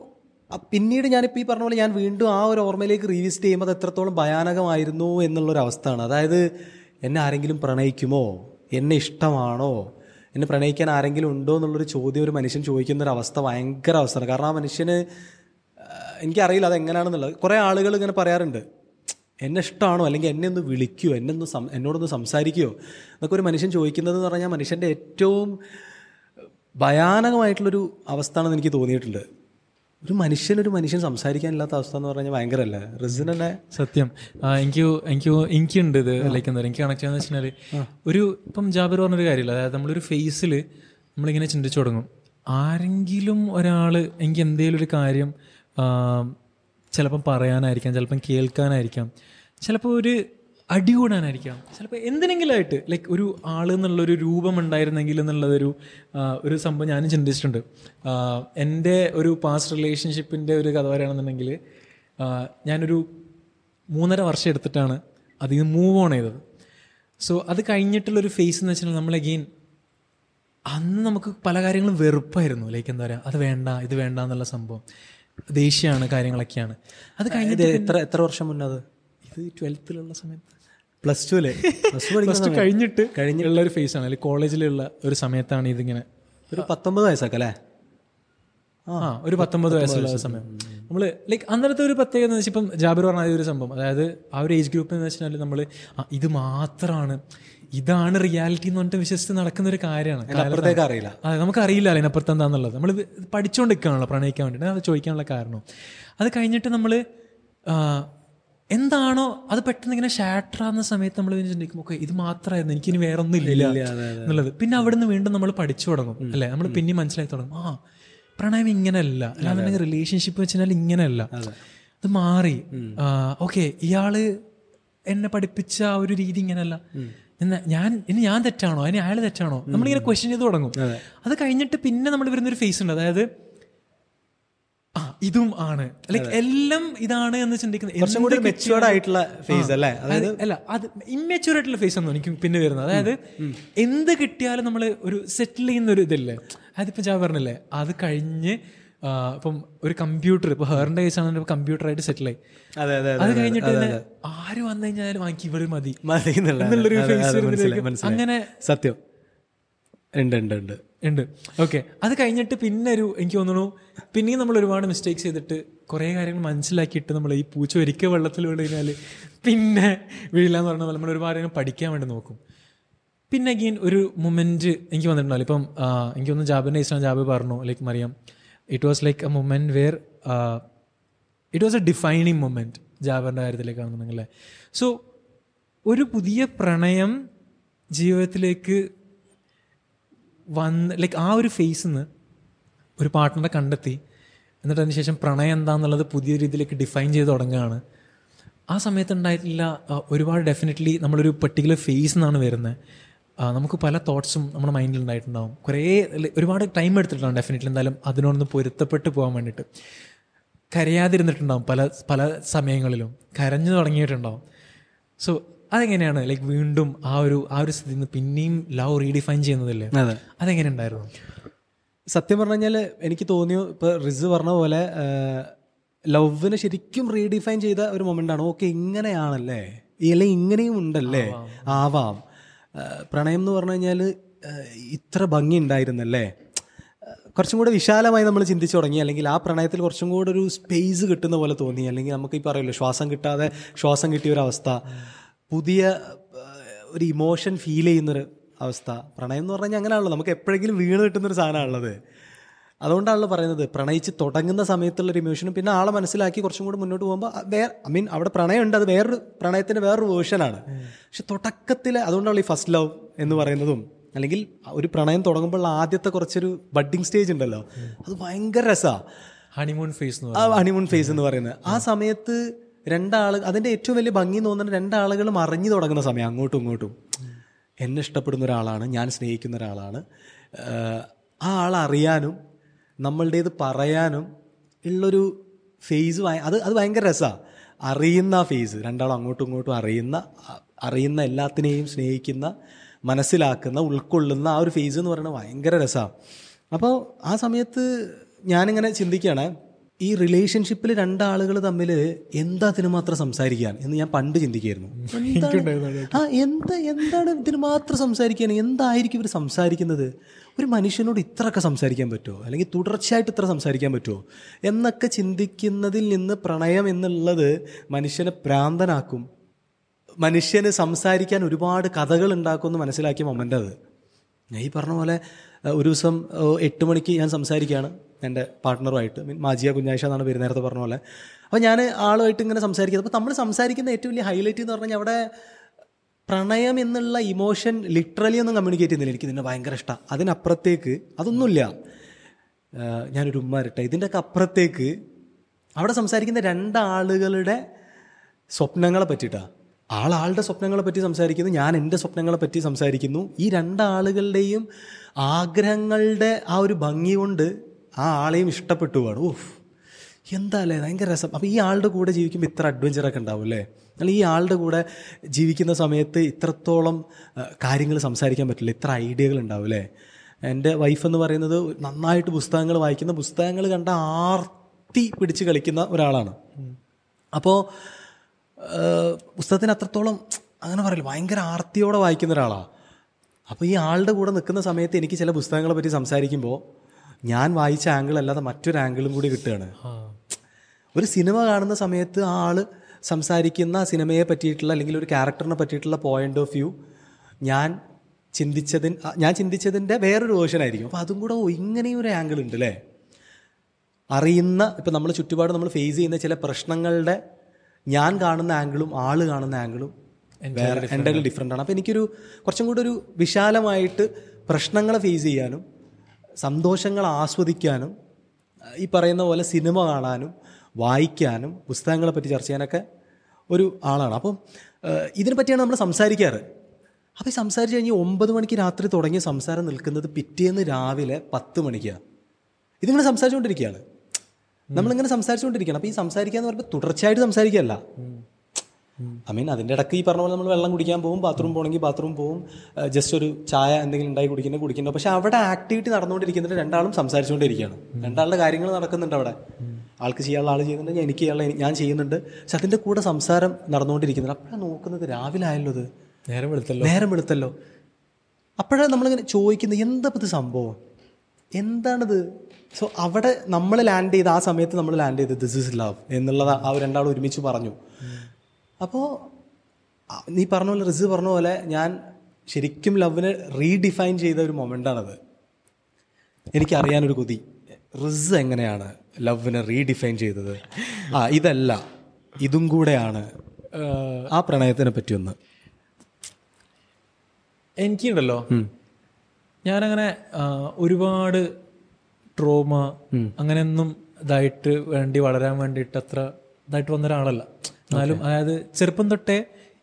പിന്നീട് ഞാനിപ്പോൾ ഈ പറഞ്ഞ പോലെ ഞാൻ വീണ്ടും ആ ഒരു ഓർമ്മയിലേക്ക് റീവിസിറ്റ് ചെയ്യുമ്പോൾ അത് എത്രത്തോളം ഭയാനകമായിരുന്നു എന്നുള്ളൊരവസ്ഥയാണ്. അതായത് എന്നെ ആരെങ്കിലും പ്രണയിക്കുമോ? എന്നെ ഇഷ്ടമാണോ? എന്നെ പ്രണയിക്കാൻ ആരെങ്കിലും ഉണ്ടോ എന്നുള്ളൊരു ചോദ്യം ഒരു മനുഷ്യൻ ചോദിക്കുന്ന ഒരു അവസ്ഥ ഭയങ്കര അവസ്ഥയാണ്. കാരണം ആ മനുഷ്യന് എനിക്കറിയില്ല അത് എങ്ങനെയാണെന്നുള്ളത് കുറേ ആളുകൾ ഇങ്ങനെ പറയാറുണ്ട്. എന്നെ ഇഷ്ടമാണോ അല്ലെങ്കിൽ എന്നെ ഒന്ന് വിളിക്കുമോ എന്നെ ഒന്ന് എന്നോടൊന്ന് സംസാരിക്കുമോ എന്നൊക്കെ ഒരു മനുഷ്യൻ ചോദിക്കുന്നത് എന്ന് പറഞ്ഞാൽ മനുഷ്യന്റെ ഏറ്റവും ഭയാനകമായിട്ടുള്ളൊരു അവസ്ഥയാണെന്ന് എനിക്ക് തോന്നിയിട്ടുണ്ട്. ഒരു മനുഷ്യനൊരു മനുഷ്യൻ സംസാരിക്കാനില്ലാത്ത അവസ്ഥ എന്ന് പറഞ്ഞാൽ ഭയങ്കരമല്ലേ റിസിൻ തന്നെ സത്യം. എനിക്ക് എനിക്ക് എനിക്കുണ്ട് ഇത് ലൈക്ക് എന്താ പറയുക. എനിക്ക് കണക്ട് ചെയ്യാന്ന് വെച്ചാൽ ഒരു ഇപ്പം ജാബിർ പറഞ്ഞൊരു കാര്യമില്ല. അതായത് നമ്മളൊരു ഫേസിൽ നമ്മളിങ്ങനെ ചിന്തിച്ചു തുടങ്ങും. ആരെങ്കിലും ഒരാൾ എനിക്ക് എന്തെങ്കിലും ഒരു കാര്യം ചിലപ്പം പറയാനായിരിക്കാം ചിലപ്പം കേൾക്കാനായിരിക്കാം. ചിലപ്പോൾ ഒരു അടികൂടാനായിരിക്കാം. ചിലപ്പോൾ എന്തിനെങ്കിലായിട്ട് ലൈക്ക് ഒരു ആൾ എന്നുള്ളൊരു രൂപം ഉണ്ടായിരുന്നെങ്കിൽ എന്നുള്ളതൊരു ഒരു സംഭവം ഞാനും ചിന്തിച്ചിട്ടുണ്ട്. എന്റെ ഒരു പാസ്റ്റ് റിലേഷൻഷിപ്പിന്റെ ഒരു കഥ പറയുകയാണെന്നുണ്ടെങ്കിൽ ഞാനൊരു മൂന്നര വർഷം എടുത്തിട്ടാണ് അതിൽ നിന്ന് മൂവ് ഓൺ ചെയ്തത്. സോ അത് കഴിഞ്ഞിട്ടുള്ളൊരു ഫേസ് എന്ന് വെച്ചാൽ നമ്മൾ അഗെയിൻ അന്ന് നമുക്ക് പല കാര്യങ്ങളും വെറുപ്പായിരുന്നു. ലൈക്ക് എന്താ പറയുക അത് വേണ്ട ഇത് വേണ്ട എന്നുള്ള സംഭവം. ദേഷ്യമാണ് കാര്യങ്ങളൊക്കെയാണ്. അത് കഴിഞ്ഞിട്ട് എത്ര എത്ര വർഷം മുന്നേ അത്? ഇത് ട്വൽത്തിലുള്ള സമയത്ത്. പ്ലസ് ടു അല്ലേ പ്ലസ് ടു പ്ലസ് ടു കഴിഞ്ഞിട്ട് കഴിഞ്ഞിട്ടുള്ള ഒരു ഫേസ് ആണ്. അല്ലെങ്കിൽ കോളേജിലുള്ള ഒരു സമയത്താണ് ഇതിങ്ങനെ. ഒരു പത്തൊമ്പത് വയസ്സൊക്കെ അല്ലേ? ആ ഒരു പത്തൊമ്പത് വയസ്സുള്ള സമയം. നമ്മൾ ലൈക്ക് അന്നത്തെ ഒരു പ്രത്യേകത എന്ന് വെച്ചാൽ ഇപ്പം ജാബിർ പറഞ്ഞ ഒരു സംഭവം. അതായത് ആ ഒരു ഏജ് ഗ്രൂപ്പ് എന്ന് വെച്ചാൽ നമ്മൾ ഇത് മാത്രമാണ് ഇതാണ് റിയാലിറ്റി എന്ന് പറഞ്ഞിട്ട് വിശ്വസിച്ച് നടക്കുന്ന ഒരു കാര്യമാണ്. അറിയില്ല. അതെ നമുക്കറിയില്ല അതിനപ്പുറത്ത് എന്താണെന്നുള്ളത് നമ്മൾ പഠിച്ചുകൊണ്ടിരിക്കുകയാണല്ലോ പ്രണയിക്കാൻ വേണ്ടിയിട്ട് അത് ചോദിക്കാനുള്ള കാരണം. അത് കഴിഞ്ഞിട്ട് നമ്മൾ എന്താണോ അത് പെട്ടെന്ന് ഇങ്ങനെ ആവുന്ന സമയത്ത് നമ്മൾ ചിന്തിക്കും ഓക്കെ ഇത് മാത്രമായിരുന്നു എനിക്കിനി വേറെ ഒന്നും ഇല്ല എന്നുള്ളത്. പിന്നെ അവിടുന്ന് വീണ്ടും നമ്മൾ പഠിച്ചു തുടങ്ങും അല്ലെ? നമ്മൾ പിന്നെ മനസ്സിലാക്കി തുടങ്ങും ആ പ്രണയം ഇങ്ങനെയല്ല അല്ലാന്നുണ്ടെങ്കിൽ റിലേഷൻഷിപ്പ് വെച്ചാൽ ഇങ്ങനെയല്ല ഇത് മാറി ഓക്കെ ഇയാൾ എന്നെ പഠിപ്പിച്ച ആ ഒരു രീതി ഇങ്ങനെയല്ല ഞാൻ ഇനി ഞാൻ തെറ്റാണോ? അതിന് അയാൾ തെറ്റാണോ? നമ്മളിങ്ങനെ ക്വസ്റ്റ്യൻ ചെയ്ത് തുടങ്ങും. അത്. കഴിഞ്ഞിട്ട് പിന്നെ നമ്മൾ വരുന്നൊരു ഫേസ് ഉണ്ട്. അതായത് ഇതും ആണ്. ലൈക്ക് എല്ലാം ഇതാണ് എന്ന് ചിന്തിക്കുന്നത്. മെച്ചുവേർഡ് ആയിട്ടുള്ള ഫേസ് അല്ലേ? അതായത് അല്ല അത് ഇമ്മച്ചുവർ ആയിട്ടുള്ള ഫേസ് ഒന്നും എനിക്ക് പിന്നെ വരുന്നത്. അതായത് എന്ത് കിട്ടിയാലും നമ്മൾ ഒരു സെറ്റിൽ ചെയ്യുന്ന ഒരു ഇതില്ലേ? അതിപ്പോ ഞാൻ പറഞ്ഞില്ലേ അത് കഴിഞ്ഞ് ഇപ്പം ഒരു കമ്പ്യൂട്ടർ ഇപ്പൊ ഹെറിന്റെ കേസ് ആണെങ്കിൽ കമ്പ്യൂട്ടറായിട്ട് സെറ്റിൽ ആയി. അതെ കഴിഞ്ഞിട്ട് ആര് വന്നു കഴിഞ്ഞാലും വാങ്ങി ഇവിടെ മതി. എന്നുള്ളൊരു. അങ്ങനെ സത്യം. ഉണ്ട് ഉണ്ട് ഉണ്ട്. ഉണ്ട്. ഓക്കെ അത് കഴിഞ്ഞിട്ട് പിന്നെ ഒരു എനിക്ക് തോന്നുന്നു പിന്നെയും നമ്മൾ ഒരുപാട് മിസ്റ്റേക്സ് ചെയ്തിട്ട് കുറേ കാര്യങ്ങൾ മനസ്സിലാക്കിയിട്ട് നമ്മൾ ഈ പൂച്ച ഒരിക്കൽ വെള്ളത്തിൽ വീണ് കഴിഞ്ഞാൽ പിന്നെ വീഴില്ല എന്ന് പറഞ്ഞാൽ നമ്മൾ ഒരുപാട് കാര്യങ്ങൾ പഠിക്കാൻ വേണ്ടി നോക്കും. പിന്നെ അഗെയിൻ ഒരു മൊമെന്റ് എനിക്ക് വന്നിട്ടുണ്ടല്ലോ ഇപ്പം എനിക്ക് തോന്നുന്നു ജാബിന്റെ ഇഷ്ടം ജാബ് പറഞ്ഞു like Mariyam. It was like a moment where it was a defining moment ജാബറിന്റെ കാര്യത്തിലേക്ക് കാണുന്നുണ്ടെങ്കിൽ സോ ഒരു പുതിയ പ്രണയം ജീവിതത്തിലേക്ക് വന്ന് ലൈക്ക് ആ ഒരു ഫേസിൽ നിന്ന് ഒരു പാർട്ട്ണറെ കണ്ടെത്തി. എന്നിട്ട് അതിന് ശേഷം പ്രണയം എന്താണെന്നുള്ളത് പുതിയ രീതിയിലേക്ക് ഡിഫൈൻ ചെയ്ത് തുടങ്ങുകയാണ്. ആ സമയത്ത് ഉണ്ടായിട്ടില്ല ഒരുപാട് ഡെഫിനറ്റ്ലി നമ്മളൊരു പെർട്ടിക്കുലർ ഫേസ് നിന്നാണ് വരുന്നത്. നമുക്ക് പല തോട്ട്സും നമ്മുടെ മൈൻഡിൽ ഉണ്ടായിട്ടുണ്ടാവും. കുറേ ഒരുപാട് ടൈം എടുത്തിട്ടുണ്ടാവും ഡെഫിനറ്റ്ലി എന്തായാലും അതിനോടൊന്ന് പൊരുത്തപ്പെട്ട് പോകാൻ വേണ്ടിയിട്ട്. കരയാതിരുന്നിട്ടുണ്ടാവും പല പല സമയങ്ങളിലും. കരഞ്ഞു തുടങ്ങിയിട്ടുണ്ടാവും. സോ അതെങ്ങനെയാണ്? ലൈക്ക് വീണ്ടും ആ ഒരു ആ ഒരു സ്ഥിതി നിന്ന് പിന്നെയും ലവ് റീഡിഫൈൻ ചെയ്യുന്നതല്ലേ? അതെ. അതെങ്ങനെ ഉണ്ടായിരുന്നു? സത്യം പറഞ്ഞു കഴിഞ്ഞാൽ എനിക്ക് തോന്നിയോ ഇപ്പോൾ റിസ് പറഞ്ഞ പോലെ ലവിനെ ശരിക്കും റീഡിഫൈൻ ചെയ്ത ഒരു മൊമെന്റ് ആണ്. ഓക്കെ ഇങ്ങനെയാണല്ലേ? ഇല്ല ഇങ്ങനെയും ഉണ്ടല്ലേ? ആവാം. പ്രണയം എന്ന് പറഞ്ഞു കഴിഞ്ഞാൽ ഇത്ര ഭംഗി ഉണ്ടായിരുന്നല്ലേ? കുറച്ചും കൂടെ വിശാലമായി നമ്മൾ ചിന്തിച്ചു തുടങ്ങി. അല്ലെങ്കിൽ ആ പ്രണയത്തിൽ കുറച്ചും കൂടെ ഒരു സ്പേസ് കിട്ടുന്ന പോലെ തോന്നി. അല്ലെങ്കിൽ നമുക്ക് ഈ അറിയില്ല ശ്വാസം കിട്ടാതെ ശ്വാസം കിട്ടിയ ഒരു അവസ്ഥ. പുതിയ ഒരു ഇമോഷൻ ഫീൽ ചെയ്യുന്നൊരു അവസ്ഥ. പ്രണയം എന്ന് പറഞ്ഞാൽ അങ്ങനെയാണല്ലോ. നമുക്ക് എപ്പോഴെങ്കിലും വീണ് കിട്ടുന്നൊരു സാധനമാണുള്ളത് അതുകൊണ്ടാണല്ലോ പറയുന്നത്. പ്രണയിച്ച് തുടങ്ങുന്ന സമയത്തുള്ള ഒരു ഇമോഷനും പിന്നെ ആളെ മനസ്സിലാക്കി കുറച്ചും കൂടി മുന്നോട്ട് പോകുമ്പോൾ വേറെ ഐ മീൻ അവിടെ പ്രണയമുണ്ട്. അത് വേറൊരു പ്രണയത്തിന്റെ വേറൊരു വേർഷനാണ് പക്ഷെ തുടക്കത്തിൽ അതുകൊണ്ടാണല്ലോ ഈ ഫസ്റ്റ് ലവ് എന്ന് പറയുന്നതും അല്ലെങ്കിൽ ഒരു പ്രണയം തുടങ്ങുമ്പോൾ ആദ്യത്തെ കുറച്ചൊരു ബഡ്ഡിങ് സ്റ്റേജ് ഉണ്ടല്ലോ. അത് ഭയങ്കര രസമാണ് ഹണിമൂൺ ഫേസ് ആ ഹണിമൂൺ ഫേസ് എന്ന് പറയുന്നത്. ആ സമയത്ത് രണ്ടാൾ അതിന്റെ ഏറ്റവും വലിയ ഭംഗി തോന്നുന്നത് രണ്ടാളുകളും അറിഞ്ഞു തുടങ്ങുന്ന സമയം അങ്ങോട്ടും ഇങ്ങോട്ടും. എന്നെ ഇഷ്ടപ്പെടുന്ന ഒരാളാണ് ഞാൻ സ്നേഹിക്കുന്ന ഒരാളാണ്. ആ ആൾ അറിയാനും നമ്മളുടേത് പറയാനും ഉള്ളൊരു ഫേസ് അത് അത് ഭയങ്കര രസമാണ് അറിയുന്ന ഫേസ് രണ്ടാളും അങ്ങോട്ടും ഇങ്ങോട്ടും അറിയുന്ന അറിയുന്ന എല്ലാത്തിനെയും സ്നേഹിക്കുന്ന മനസ്സിലാക്കുന്ന ഉൾക്കൊള്ളുന്ന ആ ഒരു ഫേസ് എന്ന് പറയുന്നത് ഭയങ്കര രസമാണ് അപ്പോൾ ആ സമയത്ത് ഞാനിങ്ങനെ ചിന്തിക്കുകയാണ് ഈ റിലേഷൻഷിപ്പിൽ രണ്ടാളുകൾ തമ്മിൽ എന്താ ഇതിന് മാത്രം സംസാരിക്കാൻ? എന്ന് ഞാൻ പണ്ട് ചിന്തിക്കായിരുന്നു. ആ എന്താ എന്താണ് ഇതിന് മാത്രം സംസാരിക്കാൻ എന്തായിരിക്കും ഇവർ സംസാരിക്കുന്നത്? ഒരു മനുഷ്യനോട് ഇത്രയൊക്കെ സംസാരിക്കാൻ പറ്റുമോ അല്ലെങ്കിൽ തുടർച്ചയായിട്ട് ഇത്ര സംസാരിക്കാൻ പറ്റുമോ എന്നൊക്കെ ചിന്തിക്കുന്നതിൽ നിന്ന് പ്രണയം എന്നുള്ളത് മനുഷ്യനെ ഭ്രാന്തനാക്കും. മനുഷ്യന് സംസാരിക്കാൻ ഒരുപാട് കഥകൾ ഉണ്ടാക്കുമെന്ന് മനസ്സിലാക്കിയ മൊമെന്റ് അത് ഞാൻ ഈ പറഞ്ഞ പോലെ ഒരു ദിവസം എട്ട് മണിക്ക് ഞാൻ സംസാരിക്കുകയാണ്. എന്റെ പാർട്ട്ണറുമായിട്ട് മീൻ മാജിയ കുഞ്ഞാഴ്ച എന്നാണ് പേര് നേരത്തെ പറഞ്ഞ പോലെ. അപ്പോൾ ഞാൻ ആളുമായിട്ട് ഇങ്ങനെ സംസാരിക്കുന്നത്. അപ്പോൾ നമ്മൾ സംസാരിക്കുന്ന ഏറ്റവും വലിയ ഹൈലൈറ്റ് എന്ന് പറഞ്ഞാൽ അവിടെ പ്രണയം എന്നുള്ള ഇമോഷൻ ലിറ്ററലി ഒന്നും കമ്മ്യൂണിക്കേറ്റ് ചെയ്യുന്നില്ല. എനിക്ക് നിന്നെ ഭയങ്കര ഇഷ്ടമാണ് അതിനപ്പുറത്തേക്ക് അതൊന്നുമില്ല. ഞാനൊരു ഉമ്മ ഇരട്ടെ ഇതിന്റെയൊക്കെ അപ്പുറത്തേക്ക് അവിടെ സംസാരിക്കുന്ന രണ്ടാളുകളുടെ സ്വപ്നങ്ങളെ പറ്റിയിട്ടാണ് ആളാളുടെ സ്വപ്നങ്ങളെ പറ്റി സംസാരിക്കുന്നു. ഞാൻ എന്റെ സ്വപ്നങ്ങളെ പറ്റി സംസാരിക്കുന്നു. ഈ രണ്ടാളുകളുടെയും ആഗ്രഹങ്ങളുടെ ആ ഒരു ഭംഗി കൊണ്ട് ആ ആളെയും ഇഷ്ടപ്പെട്ടു പോവാണ് ഓഫ് എന്താ അല്ലേ ഭയങ്കര രസം. അപ്പോൾ ഈ ആളുടെ കൂടെ ജീവിക്കുമ്പോൾ ഇത്ര അഡ്വഞ്ചറൊക്കെ ഉണ്ടാവും അല്ലേ? അല്ല ഈ ആളുടെ കൂടെ ജീവിക്കുന്ന സമയത്ത് ഇത്രത്തോളം കാര്യങ്ങൾ സംസാരിക്കാൻ പറ്റില്ല. ഇത്ര ഐഡിയകൾ ഉണ്ടാവും അല്ലേ? എന്റെ വൈഫ് എന്ന് പറയുന്നത് നന്നായിട്ട് പുസ്തകങ്ങൾ വായിക്കുന്ന പുസ്തകങ്ങൾ കണ്ട ആർത്തി പിടിച്ച് കളിക്കുന്ന ഒരാളാണ്. അപ്പോൾ പുസ്തകത്തിന് അത്രത്തോളം അങ്ങനെ പറയില്ല ഭയങ്കര ആർത്തിയോടെ വായിക്കുന്ന ഒരാളാണ് അപ്പോൾ ഈ ആളുടെ കൂടെ നിൽക്കുന്ന സമയത്ത് എനിക്ക് ചില പുസ്തകങ്ങളെ പറ്റി സംസാരിക്കുമ്പോൾ ഞാൻ വായിച്ച ആംഗിൾ അല്ലാതെ മറ്റൊരു ആംഗിളും കൂടി കിട്ടുകയാണ്. ഒരു സിനിമ കാണുന്ന സമയത്ത് ആ ആൾ സംസാരിക്കുന്ന സിനിമയെ പറ്റിയിട്ടുള്ള അല്ലെങ്കിൽ ഒരു ക്യാരക്ടറിനെ പറ്റിയിട്ടുള്ള പോയിന്റ് ഓഫ് വ്യൂ ഞാൻ ചിന്തിച്ചതിൻ ഞാൻ ചിന്തിച്ചതിന്റെ വേറൊരു വേർഷൻ ആയിരിക്കും. അപ്പോൾ അതും കൂടെ ഇങ്ങനെയും ഒരു ആംഗിൾ ഉണ്ട് അല്ലേ അറിയുന്ന ഇപ്പം നമ്മൾ ചുറ്റുപാട് നമ്മൾ ഫേസ് ചെയ്യുന്ന ചില പ്രശ്നങ്ങളുടെ ഞാൻ കാണുന്ന ആംഗിളും ആൾ കാണുന്ന ആംഗിളും വേറെ എന്റെ ഡിഫറെന്റ് ആണ്. അപ്പോൾ എനിക്കൊരു കുറച്ചും കൂടെ ഒരു വിശാലമായിട്ട് പ്രശ്നങ്ങളെ ഫേസ് ചെയ്യാനും സന്തോഷങ്ങൾ ആസ്വദിക്കാനും ഈ പറയുന്ന പോലെ സിനിമ കാണാനും വായിക്കാനും പുസ്തകങ്ങളെ പറ്റി ചർച്ച ചെയ്യാനൊക്കെ ഒരു ആളാണ്. അപ്പം ഇതിനെ പറ്റിയാണ് നമ്മൾ സംസാരിക്കാറ്. അപ്പോൾ ഈ സംസാരിച്ച് കഴിഞ്ഞ് ഒമ്പത് മണിക്ക് രാത്രി തുടങ്ങിയ സംസാരം നിൽക്കുന്നത് പിറ്റേന്ന് രാവിലെ പത്ത് മണിക്കാണ് ഇതിങ്ങനെ സംസാരിച്ചുകൊണ്ടിരിക്കുകയാണ്. നമ്മളിങ്ങനെ സംസാരിച്ചുകൊണ്ടിരിക്കുകയാണ്. അപ്പോൾ ഈ സംസാരിക്കുക എന്ന് പറയുമ്പോൾ തുടർച്ചയായിട്ട് സംസാരിക്കുകയല്ല. ഐ മീൻ അതിന്റെ ഇടയ്ക്ക് ഈ പറഞ്ഞ പോലെ നമ്മൾ വെള്ളം കുടിക്കാൻ പോകും ബാത്റൂം പോകണമെങ്കിൽ ബാത്റൂം പോകും ജസ്റ്റ് ഒരു ചായ എന്തെങ്കിലും ഉണ്ടായി കുടിക്കുന്നത് കുടിക്കുന്നത് പക്ഷെ അവിടെ ആക്ടിവിറ്റി നടന്നുകൊണ്ടിരിക്കുന്നുണ്ട് രണ്ടാളും സംസാരിച്ചുകൊണ്ടിരിക്കുകയാണ്. രണ്ടാളുടെ കാര്യങ്ങൾ നടക്കുന്നുണ്ട് അവിടെ. ആൾക്ക് ചെയ്യാനുള്ള ആൾ ചെയ്യുന്നുണ്ട് ഞാൻ എനിക്ക് ചെയ്യാനുള്ള ഞാൻ ചെയ്യുന്നുണ്ട്. പക്ഷെ അതിന്റെ കൂടെ സംസാരം നടന്നുകൊണ്ടിരിക്കുന്നുണ്ട് അപ്പോഴാണ് നോക്കുന്നത് രാവിലെ ആയല്ലോ ഇത് നേരം വെളുത്തല്ലോ. നേരം വെളുത്തല്ലോ. അപ്പോഴാണ് നമ്മളിങ്ങനെ ചോദിക്കുന്നത് എന്താ ഇപ്പൊ ഇത് സംഭവം? എന്താണിത്? സോ അവിടെ നമ്മൾ ലാൻഡ് ചെയ്ത് ആ സമയത്ത് നമ്മൾ ലാൻഡ് ചെയ്ത് ദിസ് ഇസ് ലവ് എന്നുള്ളത് ആ രണ്ടാളും ഒരുമിച്ച് പറഞ്ഞു. അപ്പോൾ നീ പറഞ്ഞ പോലെ റിസ് പറഞ്ഞ പോലെ ഞാൻ ശരിക്കും ലവിനെ റീഡിഫൈൻ ചെയ്ത ഒരു മൊമെന്റാണത് എനിക്കറിയാനൊരു കൊതി. റിസ് എങ്ങനെയാണ് ലവിനെ റീഡിഫൈൻ ചെയ്തത്? ആ ഇതല്ല. ഇതും കൂടെയാണ് ആ പ്രണയത്തിനെ പറ്റി ഒന്ന്. എനിക്കുണ്ടല്ലോ. ഞാനങ്ങനെ ഒരുപാട് ട്രോമ അങ്ങനെയൊന്നും ഇതായിട്ട് വേണ്ടി വളരാൻ വേണ്ടിയിട്ട് അത്ര ഇതായിട്ട് വന്ന ഒരാളല്ല എന്നാലും അതായത് ചെറുപ്പം തൊട്ടേ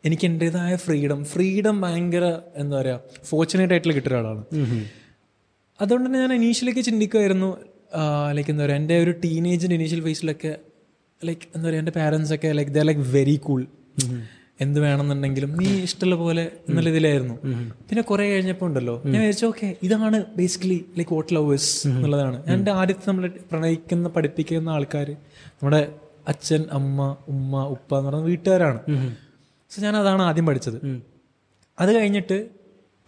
എനിക്ക് എന്റെതായ ഫ്രീഡം ഫ്രീഡം ഭയങ്കര എന്താ പറയുക ഫോർച്ചുനേറ്റ് ആയിട്ട് കിട്ടിയ ഒരാളാണ്. അതുകൊണ്ട് തന്നെ ഞാൻ ഇനീഷ്യലൊക്കെ ചിന്തിക്കുമായിരുന്നു ലൈക്ക് എന്താ പറയുക എന്റെ ഒരു ടീനേജിന്റെ ഇനീഷ്യൽ ഫേസിലൊക്കെ ലൈക്ക് എന്താ പറയുക എന്റെ പാരൻസ് ഒക്കെ like the like very cool എന്ത് വേണമെന്നുണ്ടെങ്കിലും നീ ഇഷ്ടമുള്ള പോലെ എന്നുള്ള ഇതിലായിരുന്നു. പിന്നെ കുറെ കഴിഞ്ഞപ്പോൾ ഉണ്ടല്ലോ ഞാൻ വിചാരിച്ചു ഓക്കെ ഇതാണ് ബേസിക്കലി ലൈക്ക് വോട്ട് ലവേഴ്സ് എന്നുള്ളതാണ്. എന്റെ ആദ്യത്തെ നമ്മൾ പ്രണയിക്കുന്ന പഠിപ്പിക്കുന്ന ആൾക്കാർ നമ്മുടെ അച്ഛൻ അമ്മ ഉമ്മ ഉപ്പ എന്ന് പറയുന്ന വീട്ടുകാരാണ്. സോ ഞാൻ അതാണ് ആദ്യം പഠിച്ചത്. അത് കഴിഞ്ഞിട്ട്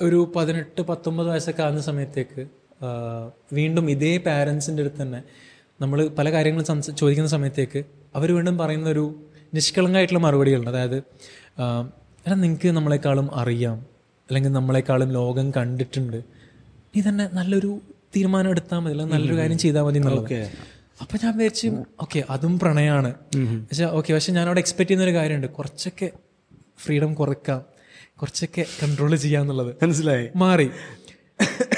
ഒരു പതിനെട്ട് പത്തൊമ്പത് വയസ്സൊക്കെ ആകുന്ന സമയത്തേക്ക് വീണ്ടും ഇതേ പാരൻസിന്റെ അടുത്ത് തന്നെ നമ്മൾ പല കാര്യങ്ങളും സംസ ചോദിക്കുന്ന സമയത്തേക്ക് അവർ വീണ്ടും പറയുന്ന ഒരു നിഷ്കളങ്കമായിട്ടുള്ള മറുപടികളുണ്ട്. അതായത് എടാ നിങ്ങൾക്ക് നമ്മളെക്കാളും അറിയാം. അല്ലെങ്കിൽ നമ്മളെക്കാളും ലോകം കണ്ടിട്ടുണ്ട്. നീ തന്നെ നല്ലൊരു തീരുമാനം എടുത്താൽ മതി. അല്ലെങ്കിൽ നല്ലൊരു കാര്യം ചെയ്താൽ മതി എന്നുള്ളത്. അപ്പൊ ഞാൻ വിചാരിച്ചു ഓക്കെ അതും പ്രണയമാണ് പക്ഷെ ഓക്കെ പക്ഷെ ഞാൻ അവിടെ എക്സ്പെക്ട് ചെയ്യുന്ന ഒരു കാര്യമുണ്ട്. കുറച്ചൊക്കെ ഫ്രീഡം കുറക്കാം. കുറച്ചൊക്കെ കൺട്രോൾ ചെയ്യാന്നുള്ളത് മനസ്സിലായി. മാറി.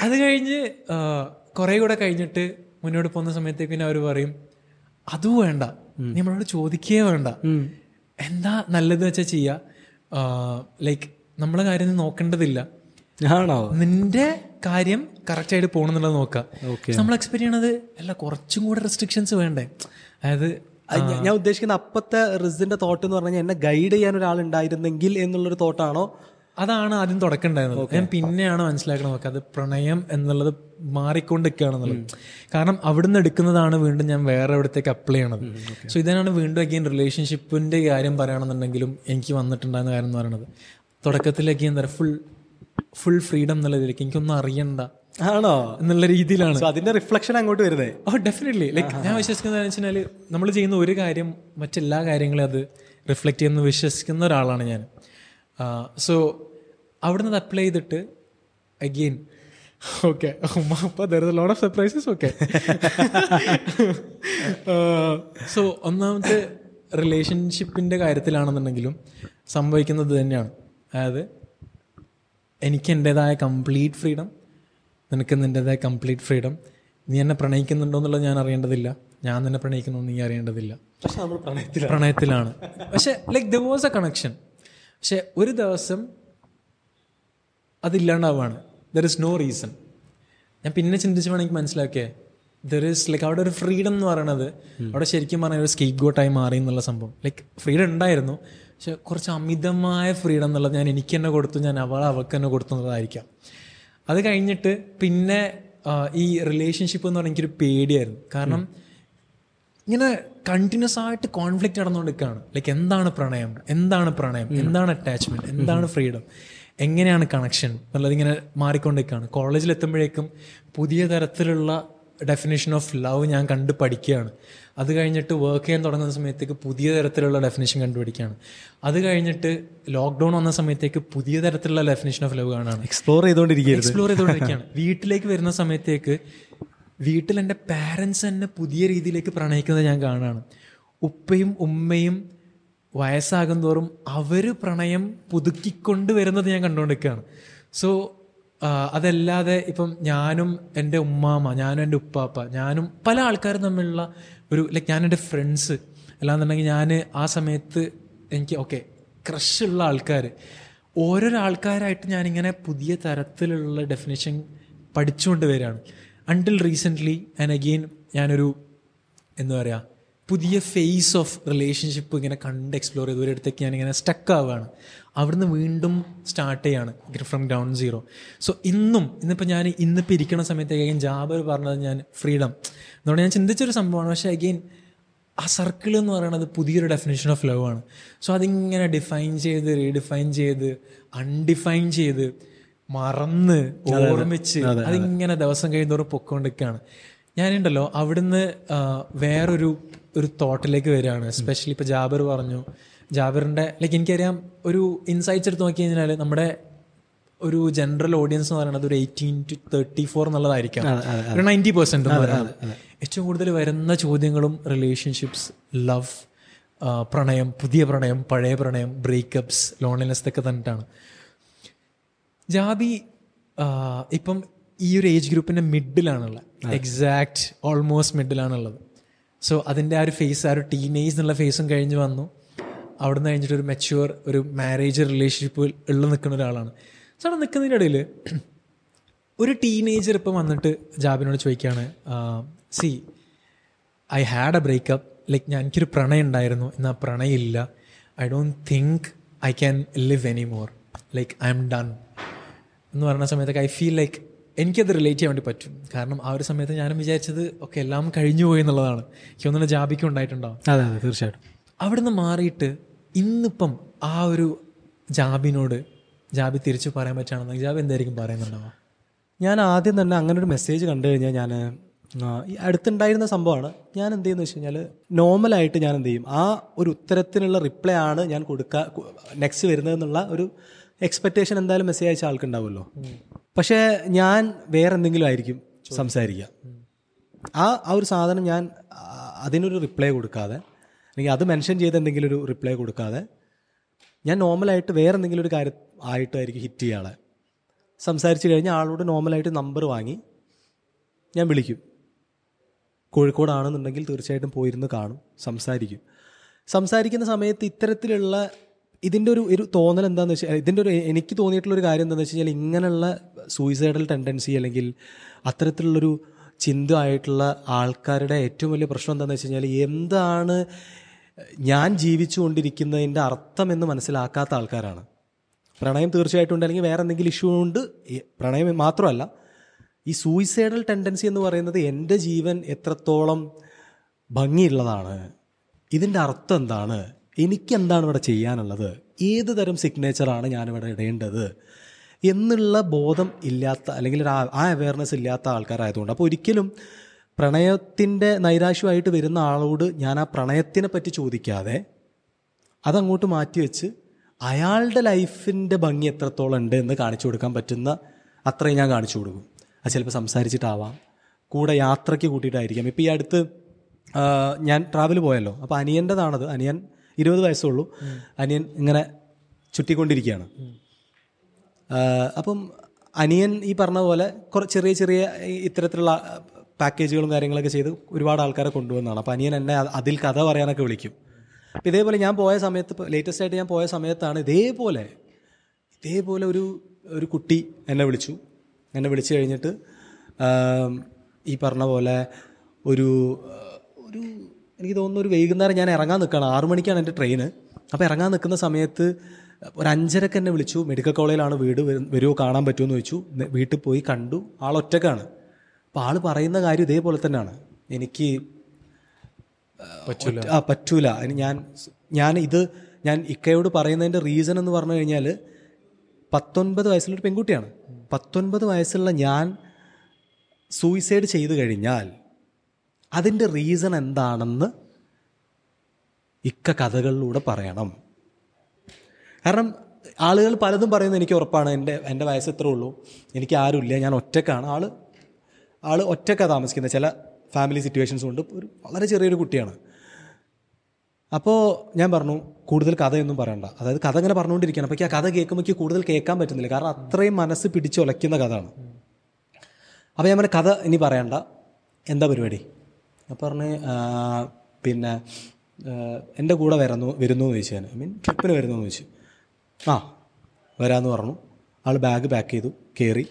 അത് കഴിഞ്ഞ് കുറെ കൂടെ കഴിഞ്ഞിട്ട് മുന്നോട്ട് പോകുന്ന സമയത്തേക്ക് പിന്നെ അവർ പറയും അതും വേണ്ട. നമ്മളോട് ചോദിക്കേ വേണ്ട. എന്താ നല്ലത് വെച്ചാൽ ചെയ്യാ? ലൈക്ക് നമ്മളെ കാര്യം നോക്കേണ്ടതില്ല. നിന്റെ കാര്യം കറക്റ്റായിട്ട് പോകണമെന്നുള്ളത് നോക്കുക നമ്മൾ എക്സ്പെക്ട് ചെയ്യണത് അല്ല കുറച്ചും കൂടെ റെസ്ട്രിക്ഷൻസ് വേണ്ടേ? അതായത് ഞാൻ- ഉദ്ദേശിക്കുന്ന അപ്പത്തെ റിസിന്റെ തോട്ട് എന്ന് പറഞ്ഞാൽ എന്നെ ഗൈഡ് ചെയ്യാൻ ഒരാൾ ഉണ്ടായിരുന്നെങ്കിൽ എന്നുള്ളൊരു തോട്ടാണോ അതാണ് ആദ്യം തുടക്കണ്ടായിരുന്നത്. ഞാൻ പിന്നെയാണ് മനസ്സിലാക്കണം നോക്കുക അത് പ്രണയം എന്നുള്ളത് മാറിക്കൊണ്ടിരിക്കുകയാണെന്നുള്ളത്. കാരണം അവിടുന്ന് എടുക്കുന്നതാണ് വീണ്ടും ഞാൻ വേറെ അവിടത്തേക്ക് അപ്ലൈ ചെയ്യണത്. സോ ഇതിനാണ് വീണ്ടും അഗെയിൻ റിലേഷൻഷിപ്പിന്റെ കാര്യം പറയുകയാണെന്നുണ്ടെങ്കിലും എനിക്ക് വന്നിട്ടുണ്ടായിരുന്ന കാര്യം എന്ന് പറയുന്നത്. തുടക്കത്തിലേക്ക് എന്താ പറയുക ഫുൾ ഫുൾ ഫ്രീഡം എന്നുള്ള ഇതിലേക്ക് എനിക്കൊന്നും അറിയണ്ട. ആണോ? എന്നുള്ള രീതിയിലാണ്. അതിന്റെ റിഫ്ലക്ഷൻ അങ്ങോട്ട് വരുന്നേ? ഓ ഡെഫിനറ്റ്ലി ലൈക്ക് ഞാൻ വിശ്വസിക്കുന്നത് വെച്ചാൽ നമ്മൾ ചെയ്യുന്ന ഒരു കാര്യം മറ്റെല്ലാ കാര്യങ്ങളും അത് റിഫ്ലക്റ്റ് ചെയ്യുന്ന വിശ്വസിക്കുന്ന ഒരാളാണ് ഞാൻ. സോ അവിടെ നിന്ന് അപ്ലൈ ചെയ്തിട്ട് again okay lot of surprises okay so ഒന്നാമത്തെ റിലേഷൻഷിപ്പിന്റെ കാര്യത്തിലാണെന്നുണ്ടെങ്കിലും സംഭവിക്കുന്നത് തന്നെയാണ്. അതായത് എനിക്ക് എന്റെതായ കംപ്ലീറ്റ് ഫ്രീഡം നിനക്ക് നിന്റെതായ കംപ്ലീറ്റ് ഫ്രീഡം നീ എന്നെ പ്രണയിക്കുന്നുണ്ടോ എന്നുള്ളത് ഞാൻ അറിയേണ്ടതില്ല. ഞാൻ നിന്നെ പ്രണയിക്കുന്നു നീ അറിയേണ്ടതില്ല. പക്ഷെ നമ്മൾ പ്രണയത്തിൽ പ്രണയത്തിലാണ്. പക്ഷെ like the was a connection പക്ഷെ ഒരു ദിവസം അതില്ലാണ്ടാവാണ് ദർ ഇസ് നോ റീസൺ ഞാൻ പിന്നെ ചിന്തിച്ച് എനിക്ക് മനസ്സിലാക്കിയേ. ദർ ഇസ് ലൈക്ക് അവിടെ ഒരു ഫ്രീഡം എന്ന് പറയണത് അവിടെ ശരിക്കും പറഞ്ഞാൽ ഒരു സ്കേറ്റ് ഗോട്ടായി മാറി എന്നുള്ള സംഭവം. ലൈക്ക് ഫ്രീഡം ഉണ്ടായിരുന്നു. പക്ഷെ കുറച്ച് അമിതമായ ഫ്രീഡം എന്നുള്ളത് ഞാൻ എനിക്ക് തന്നെ കൊടുത്തു ഞാൻ അവൾ അവൾക്ക് തന്നെ കൊടുത്തു എന്നുള്ളതായിരിക്കാം. അത് കഴിഞ്ഞിട്ട് പിന്നെ ഈ റിലേഷൻഷിപ്പ് എന്ന് പറഞ്ഞാൽ എനിക്കൊരു പേടിയായിരുന്നു. കാരണം ഇങ്ങനെ കണ്ടിന്യൂസ് ആയിട്ട് കോൺഫ്ലിക്റ്റ് നടന്നുകൊണ്ടിരിക്കുകയാണ്. ലൈക്ക് എന്താണ് പ്രണയം? എന്താണ് പ്രണയം? എന്താണ് അറ്റാച്ച്മെന്റ് എന്താണ് ഫ്രീഡം എങ്ങനെയാണ് കണക്ഷൻ എന്നുള്ളത് ഇങ്ങനെ മാറിക്കൊണ്ടിരിക്കുകയാണ്. കോളേജിൽ എത്തുമ്പോഴേക്കും പുതിയ തരത്തിലുള്ള ഡെഫിനേഷൻ ഓഫ് ലവ് ഞാൻ കണ്ട് പഠിക്കുകയാണ്. അത് കഴിഞ്ഞിട്ട് വർക്ക് ചെയ്യാൻ തുടങ്ങുന്ന സമയത്തേക്ക് പുതിയ തരത്തിലുള്ള ഡെഫിനേഷൻ കണ്ടുപിടിക്കുകയാണ്. അത് കഴിഞ്ഞിട്ട് ലോക്ക്ഡൗൺ വന്ന സമയത്തേക്ക് പുതിയ തരത്തിലുള്ള ഡെഫിനേഷൻ ഓഫ് ലവ് കാണാണ് എക്സ്പ്ലോർ ചെയ്തുകൊണ്ടിരിക്കുകയാണ് എക്സ്പ്ലോർ ചെയ്തുകൊണ്ടിരിക്കുകയാണ്. വീട്ടിലേക്ക് വരുന്ന സമയത്തേക്ക് വീട്ടിൽ എന്റെ പാരൻസ് എന്നെ പുതിയ രീതിയിലേക്ക് പ്രണയിക്കുന്നത് ഞാൻ കാണുകയാണ്. ഉപ്പയും ഉമ്മയും വയസ്സാകും തോറും അവർ പ്രണയം പുതുക്കിക്കൊണ്ട് വരുന്നത് ഞാൻ കണ്ടുകൊണ്ടിരിക്കുകയാണ്. സോ അതല്ലാതെ ഇപ്പം ഞാനും എന്റെ ഉമ്മാമ ഞാനും എന്റെ ഉപ്പാപ്പ ഞാനും പല ആൾക്കാരും തമ്മിലുള്ള ഒരു ലൈക്ക് ഞാൻ എന്റെ ഫ്രണ്ട്സ് അല്ലാന്നുണ്ടെങ്കിൽ ഞാൻ ആ സമയത്ത് എനിക്ക് ഓക്കെ ക്രഷുള്ള ആൾക്കാർ ഓരോരോ ആൾക്കാരായിട്ട് ഞാനിങ്ങനെ പുതിയ തരത്തിലുള്ള ഡെഫിനേഷൻ പഠിച്ചുകൊണ്ട് വരികയാണ്. അണ്ടിൽ റീസെന്റ്ലി ആൻഡ് അഗെയിൻ ഞാനൊരു എന്താ പറയുക പുതിയ ഫേസ് ഓഫ് റിലേഷൻഷിപ്പ് ഇങ്ങനെ കണ്ട് എക്സ്പ്ലോർ ചെയ്ത് ഒരിടത്തേക്ക് ഞാനിങ്ങനെ സ്റ്റക്ക് ആവുകയാണ്. അവിടുന്ന് വീണ്ടും സ്റ്റാർട്ട് ചെയ്യാണ്. ഫ്രം ഗ്രൗണ്ട് സീറോ സോ ഇന്നും ഇന്നിപ്പോൾ ഞാൻ ഇന്നിപ്പോൾ ഇരിക്കുന്ന സമയത്തേക്കും ജാബർ പറഞ്ഞത് ഞാൻ ഫ്രീഡം എന്നുകൊണ്ട് ഞാൻ ചിന്തിച്ചൊരു സംഭവമാണ്. പക്ഷെ അഗെയിൻ ആ സർക്കിൾ എന്ന് പറയുന്നത് പുതിയൊരു ഡെഫിനേഷൻ ഓഫ് ലവ് ആണ്. സോ അതിങ്ങനെ ഡിഫൈൻ ചെയ്ത് റീഡിഫൈൻ ചെയ്ത് അൺഡിഫൈൻ ചെയ്ത് മറന്ന് ഓർമ്മിച്ച് അതിങ്ങനെ ദിവസം കഴിയുന്നതോറും പൊക്കോണ്ടിരിക്കുകയാണ്. ഞാനുണ്ടല്ലോ അവിടുന്ന് വേറൊരു ഒരു തോട്ടിലേക്ക് വരികയാണ്. എസ്പെഷ്യലി ഇപ്പോൾ ജാബർ പറഞ്ഞു ജാബറിന്റെ ലൈക്ക് എനിക്കറിയാം ഒരു ഇൻസൈറ്റ്സ് എടുത്ത് നോക്കി കഴിഞ്ഞാൽ നമ്മുടെ ഒരു ജനറൽ ഓഡിയൻസ് എന്ന് പറയുന്നത് ഒരു എയ്റ്റീൻ ടു തേർട്ടി ഫോർ എന്നുള്ളതായിരിക്കാം ഒരു നയന്റി എന്ന് പറയുന്നത്. ഏറ്റവും കൂടുതൽ വരുന്ന ചോദ്യങ്ങളും റിലേഷൻഷിപ്സ് ലവ് പ്രണയം പുതിയ പ്രണയം പഴയ പ്രണയം ബ്രേക്കപ്സ് ലോൺലിനെസ് ഇതൊക്കെ തന്നിട്ടാണ്. ജാബി ഇപ്പം ഈ ഒരു ഏജ് ഗ്രൂപ്പിന്റെ മിഡിലാണുള്ളത് എക്സാക്ട് ഓൾമോസ്റ്റ് മിഡിലാണുള്ളത് സോ അതിന്റെ ആ ഒരു ഫേസ് ആ ഒരു ടീനേജ് എന്നുള്ള ഫേസും കഴിഞ്ഞ് വന്നു. അവിടുന്ന് കഴിഞ്ഞിട്ട് ഒരു മെച്യൂർ ഒരു മാരേജ് റിലേഷൻഷിപ്പ് ഉള്ള നിൽക്കുന്ന ഒരാളാണ്. സോ അവിടെ നിൽക്കുന്നതിന്റെ ഇടയിൽ ഒരു ടീനേജർ ഇപ്പം വന്നിട്ട് ജാബിനോട് ചോദിക്കുകയാണ് see I had a breakup like ഞാൻ എനിക്കൊരു പ്രണയം ഉണ്ടായിരുന്നു. എന്നാൽ പ്രണയം ഇല്ല. I don't think I can live any more like I am done എന്ന് പറയുന്ന സമയത്തൊക്കെ ഐ ഫീൽ ലൈക്ക് എനിക്കത് റിലേറ്റ് ചെയ്യാൻ വേണ്ടി പറ്റും. കാരണം ആ ഒരു സമയത്ത് ഞാനും വിചാരിച്ചത് ഒക്കെ എല്ലാം കഴിഞ്ഞു പോയി എന്നുള്ളതാണ്. എനിക്ക് ഒന്നിനെ ജാബിക്കും ഉണ്ടായിട്ടുണ്ടാവും. അതെ അതെ തീർച്ചയായിട്ടും. അവിടുന്ന് മാറിയിട്ട് ഇന്നിപ്പം ആ ഒരു ജാബിനോട് ജാബി തിരിച്ചു പറയാൻ പറ്റുകയാണെന്നെങ്കിൽ ജാബി എന്തായിരിക്കും പറയുന്നുണ്ടാവുക? ഞാൻ ആദ്യം തന്നെ അങ്ങനെ ഒരു മെസ്സേജ് കണ്ടു കഴിഞ്ഞാൽ ഞാൻ ഈ അടുത്തുണ്ടായിരുന്ന സംഭവമാണ്. ഞാൻ എന്ത് ചെയ്യുന്നത് വെച്ച് കഴിഞ്ഞാൽ നോർമലായിട്ട് ഞാൻ എന്ത് ചെയ്യും? ആ ഒരു ഉത്തരത്തിനുള്ള റിപ്ലൈ ആണ് ഞാൻ കൊടുക്കുക നെക്സ്റ്റ് വരുന്നതെന്നുള്ള ഒരു എക്സ്പെക്റ്റേഷൻ എന്തായാലും മെസ്സേജ് അയച്ച ആൾക്കുണ്ടാവുമല്ലോ. പക്ഷേ ഞാൻ വേറെ എന്തെങ്കിലും ആയിരിക്കും സംസാരിക്കുക. ആ ആ ഒരു സാധനം ഞാൻ അതിനൊരു റിപ്ലൈ കൊടുക്കാതെ അല്ലെങ്കിൽ അത് മെൻഷൻ ചെയ്ത് എന്തെങ്കിലും ഒരു റിപ്ലൈ കൊടുക്കാതെ ഞാൻ നോർമലായിട്ട് വേറെ എന്തെങ്കിലും ഒരു കാര്യം ആയിട്ടായിരിക്കും ഹിറ്റ് ചെയ്യാളെ സംസാരിച്ച് കഴിഞ്ഞാൽ ആളോട് നോർമലായിട്ട് നമ്പർ വാങ്ങി ഞാൻ വിളിക്കും. കോഴിക്കോടാണെന്നുണ്ടെങ്കിൽ തീർച്ചയായിട്ടും പോയിരുന്ന് കാണും സംസാരിക്കും. സംസാരിക്കുന്ന സമയത്ത് ഇത്തരത്തിലുള്ള ഇതിന്റെ ഒരു ഒരു തോന്നൽ എന്താണെന്ന് വെച്ചാൽ ഇതിന്റെ ഒരു എനിക്ക് തോന്നിയിട്ടുള്ള ഒരു കാര്യം എന്താണെന്ന് വെച്ച് കഴിഞ്ഞാൽ ഇങ്ങനെയുള്ള സൂയിസൈഡൽ ടെൻഡൻസി അല്ലെങ്കിൽ അത്തരത്തിലുള്ളൊരു ചിന്തയായിട്ടുള്ള ആൾക്കാരുടെ ഏറ്റവും വലിയ പ്രശ്നം എന്താണെന്ന് വെച്ച് കഴിഞ്ഞാൽ എന്താണ് ഞാൻ ജീവിച്ചുകൊണ്ടിരിക്കുന്നതിന്റെ അർത്ഥം എന്ന് മനസ്സിലാക്കാത്ത ആൾക്കാരാണ്. പ്രണയം തീർച്ചയായിട്ടും ഉണ്ട് അല്ലെങ്കിൽ വേറെ എന്തെങ്കിലും ഇഷ്യൂ ഉണ്ട് പ്രണയം മാത്രമല്ല ഈ സൂയിസൈഡൽ ടെൻഡൻസി എന്ന് പറയുന്നത് എന്റെ ജീവൻ എത്രത്തോളം ഭംഗിയുള്ളതാണ് ഇതിന്റെ അർത്ഥം എന്താണ് എനിക്കെന്താണ് ഇവിടെ ചെയ്യാനുള്ളത് ഏത് തരം സിഗ്നേച്ചറാണ് ഞാനിവിടെ ഇടേണ്ടത് എന്നുള്ള ബോധം ഇല്ലാത്ത അല്ലെങ്കിൽ ആ അവയർനെസ് ഇല്ലാത്ത ആൾക്കാരായതുകൊണ്ട്. അപ്പോൾ ഒരിക്കലും പ്രണയത്തിന്റെ നൈരാശ്യമായിട്ട് വരുന്ന ആളോട് ഞാൻ ആ പ്രണയത്തിനെ പറ്റി ചോദിക്കാതെ അതങ്ങോട്ട് മാറ്റിവെച്ച് അയാളുടെ ലൈഫിന്റെ ഭംഗി എത്രത്തോളം ഉണ്ട് എന്ന് കാണിച്ചു കൊടുക്കാൻ പറ്റുന്ന അത്രയും ഞാൻ കാണിച്ചു കൊടുക്കും. അത് ചിലപ്പോൾ സംസാരിച്ചിട്ടാവാം. കൂടെ യാത്രയ്ക്ക് കൂട്ടിയിട്ടായിരിക്കാം. ഇപ്പോൾ ഈ അടുത്ത് ഞാൻ ട്രാവൽ പോയല്ലോ. അപ്പോൾ അനിയന്റെതാണത്. അനിയൻ ഇരുപത് വയസ്സുള്ളൂ. അനിയൻ ഇങ്ങനെ ചുറ്റിക്കൊണ്ടിരിക്കുകയാണ്. അപ്പം അനിയൻ ഈ പറഞ്ഞ പോലെ കുറേ ചെറിയ ചെറിയ ഇത്തരത്തിലുള്ള പാക്കേജുകളും കാര്യങ്ങളൊക്കെ ചെയ്ത് ഒരുപാട് ആൾക്കാരെ കൊണ്ടുവന്നതാണ് അപ്പോൾ അനിയൻ എന്നെ അതിൽ കഥ പറയാനൊക്കെ വിളിക്കും. അപ്പം ഇതേപോലെ ഞാൻ പോയ സമയത്ത് ലേറ്റസ്റ്റ് ആയിട്ട് ഞാൻ പോയ സമയത്താണ് ഇതേപോലെ ഇതേപോലെ ഒരു ഒരു കുട്ടി എന്നെ വിളിച്ചു. എന്നെ വിളിച്ചു കഴിഞ്ഞിട്ട് ഈ പറഞ്ഞ പോലെ ഒരു ഒരു എനിക്ക് തോന്നുന്നു ഒരു വൈകുന്നേരം ഞാൻ ഇറങ്ങാൻ നിൽക്കുകയാണ്. ആറു മണിക്കാണ് എന്റെ ട്രെയിന്. അപ്പോൾ ഇറങ്ങാൻ നിൽക്കുന്ന സമയത്ത് ഒരു അഞ്ചരക്ക് എന്നെ വിളിച്ചു. മെഡിക്കൽ കോളേജിലാണ് വീട് വരു- വരുമോ കാണാൻ പറ്റുമോ എന്ന് ചോദിച്ചു വീട്ടിൽ പോയി കണ്ടു. ആൾ ഒറ്റക്കാണ് അപ്പോൾ ആൾ പറയുന്ന കാര്യം ഇതേപോലെ തന്നെയാണ്. എനിക്ക് ആ പറ്റൂല. ഞാൻ ഞാൻ ഇത് ഞാൻ ഇക്കയോട് പറയുന്നതിന്റെ റീസൺ എന്ന് പറഞ്ഞു കഴിഞ്ഞാൽ പത്തൊൻപത് വയസ്സുള്ളൊരു പെൺകുട്ടിയാണ്. പത്തൊൻപത് വയസ്സുള്ള ഞാൻ സൂയിസൈഡ് ചെയ്തു കഴിഞ്ഞാൽ അതിന്റെ റീസൺ എന്താണെന്ന് ഇക്ക കഥകളിലൂടെ പറയണം. കാരണം ആളുകൾ പലതും പറയുന്നത് എനിക്ക് ഉറപ്പാണ്. എന്റെ എന്റെ വയസ്സ് ഇത്രേ ഉള്ളൂ. എനിക്ക് ആരുമില്ല. ഞാൻ ഒറ്റക്കാണ്. ആൾ ആൾ ഒറ്റക്കാ താമസിക്കുന്നത്. ചില ഫാമിലി സിറ്റുവേഷൻസ് കൊണ്ട് ഒരു വളരെ ചെറിയൊരു കുട്ടിയാണ്. അപ്പോൾ ഞാൻ പറഞ്ഞു കൂടുതൽ കഥയൊന്നും പറയണ്ട. അതായത് കഥ ഇങ്ങനെ പറഞ്ഞുകൊണ്ടിരിക്കുകയാണ്. അപ്പോൾ ആ കഥ കേൾക്കുമ്പോൾ എനിക്ക് കൂടുതൽ കേൾക്കാൻ പറ്റുന്നില്ല. കാരണം അത്രയും മനസ്സ് പിടിച്ചുലയ്ക്കുന്ന കഥയാണ്. അപ്പോൾ ഞാൻ പറഞ്ഞ കഥ ഇനി പറയണ്ട. എന്താ പരിപാടി? ഞാൻ പറഞ്ഞ് പിന്നെ എന്റെ കൂടെ വരുന്നു വരുന്നു എന്ന് ചോദിച്ചു ഞാൻ. ഐ മീൻ ട്രിപ്പിന് വരുന്നു എന്ന് ചോദിച്ചു. ആ വരാമെന്ന് പറഞ്ഞു. ആൾ ബാഗ് പാക്ക് ചെയ്തു കയറി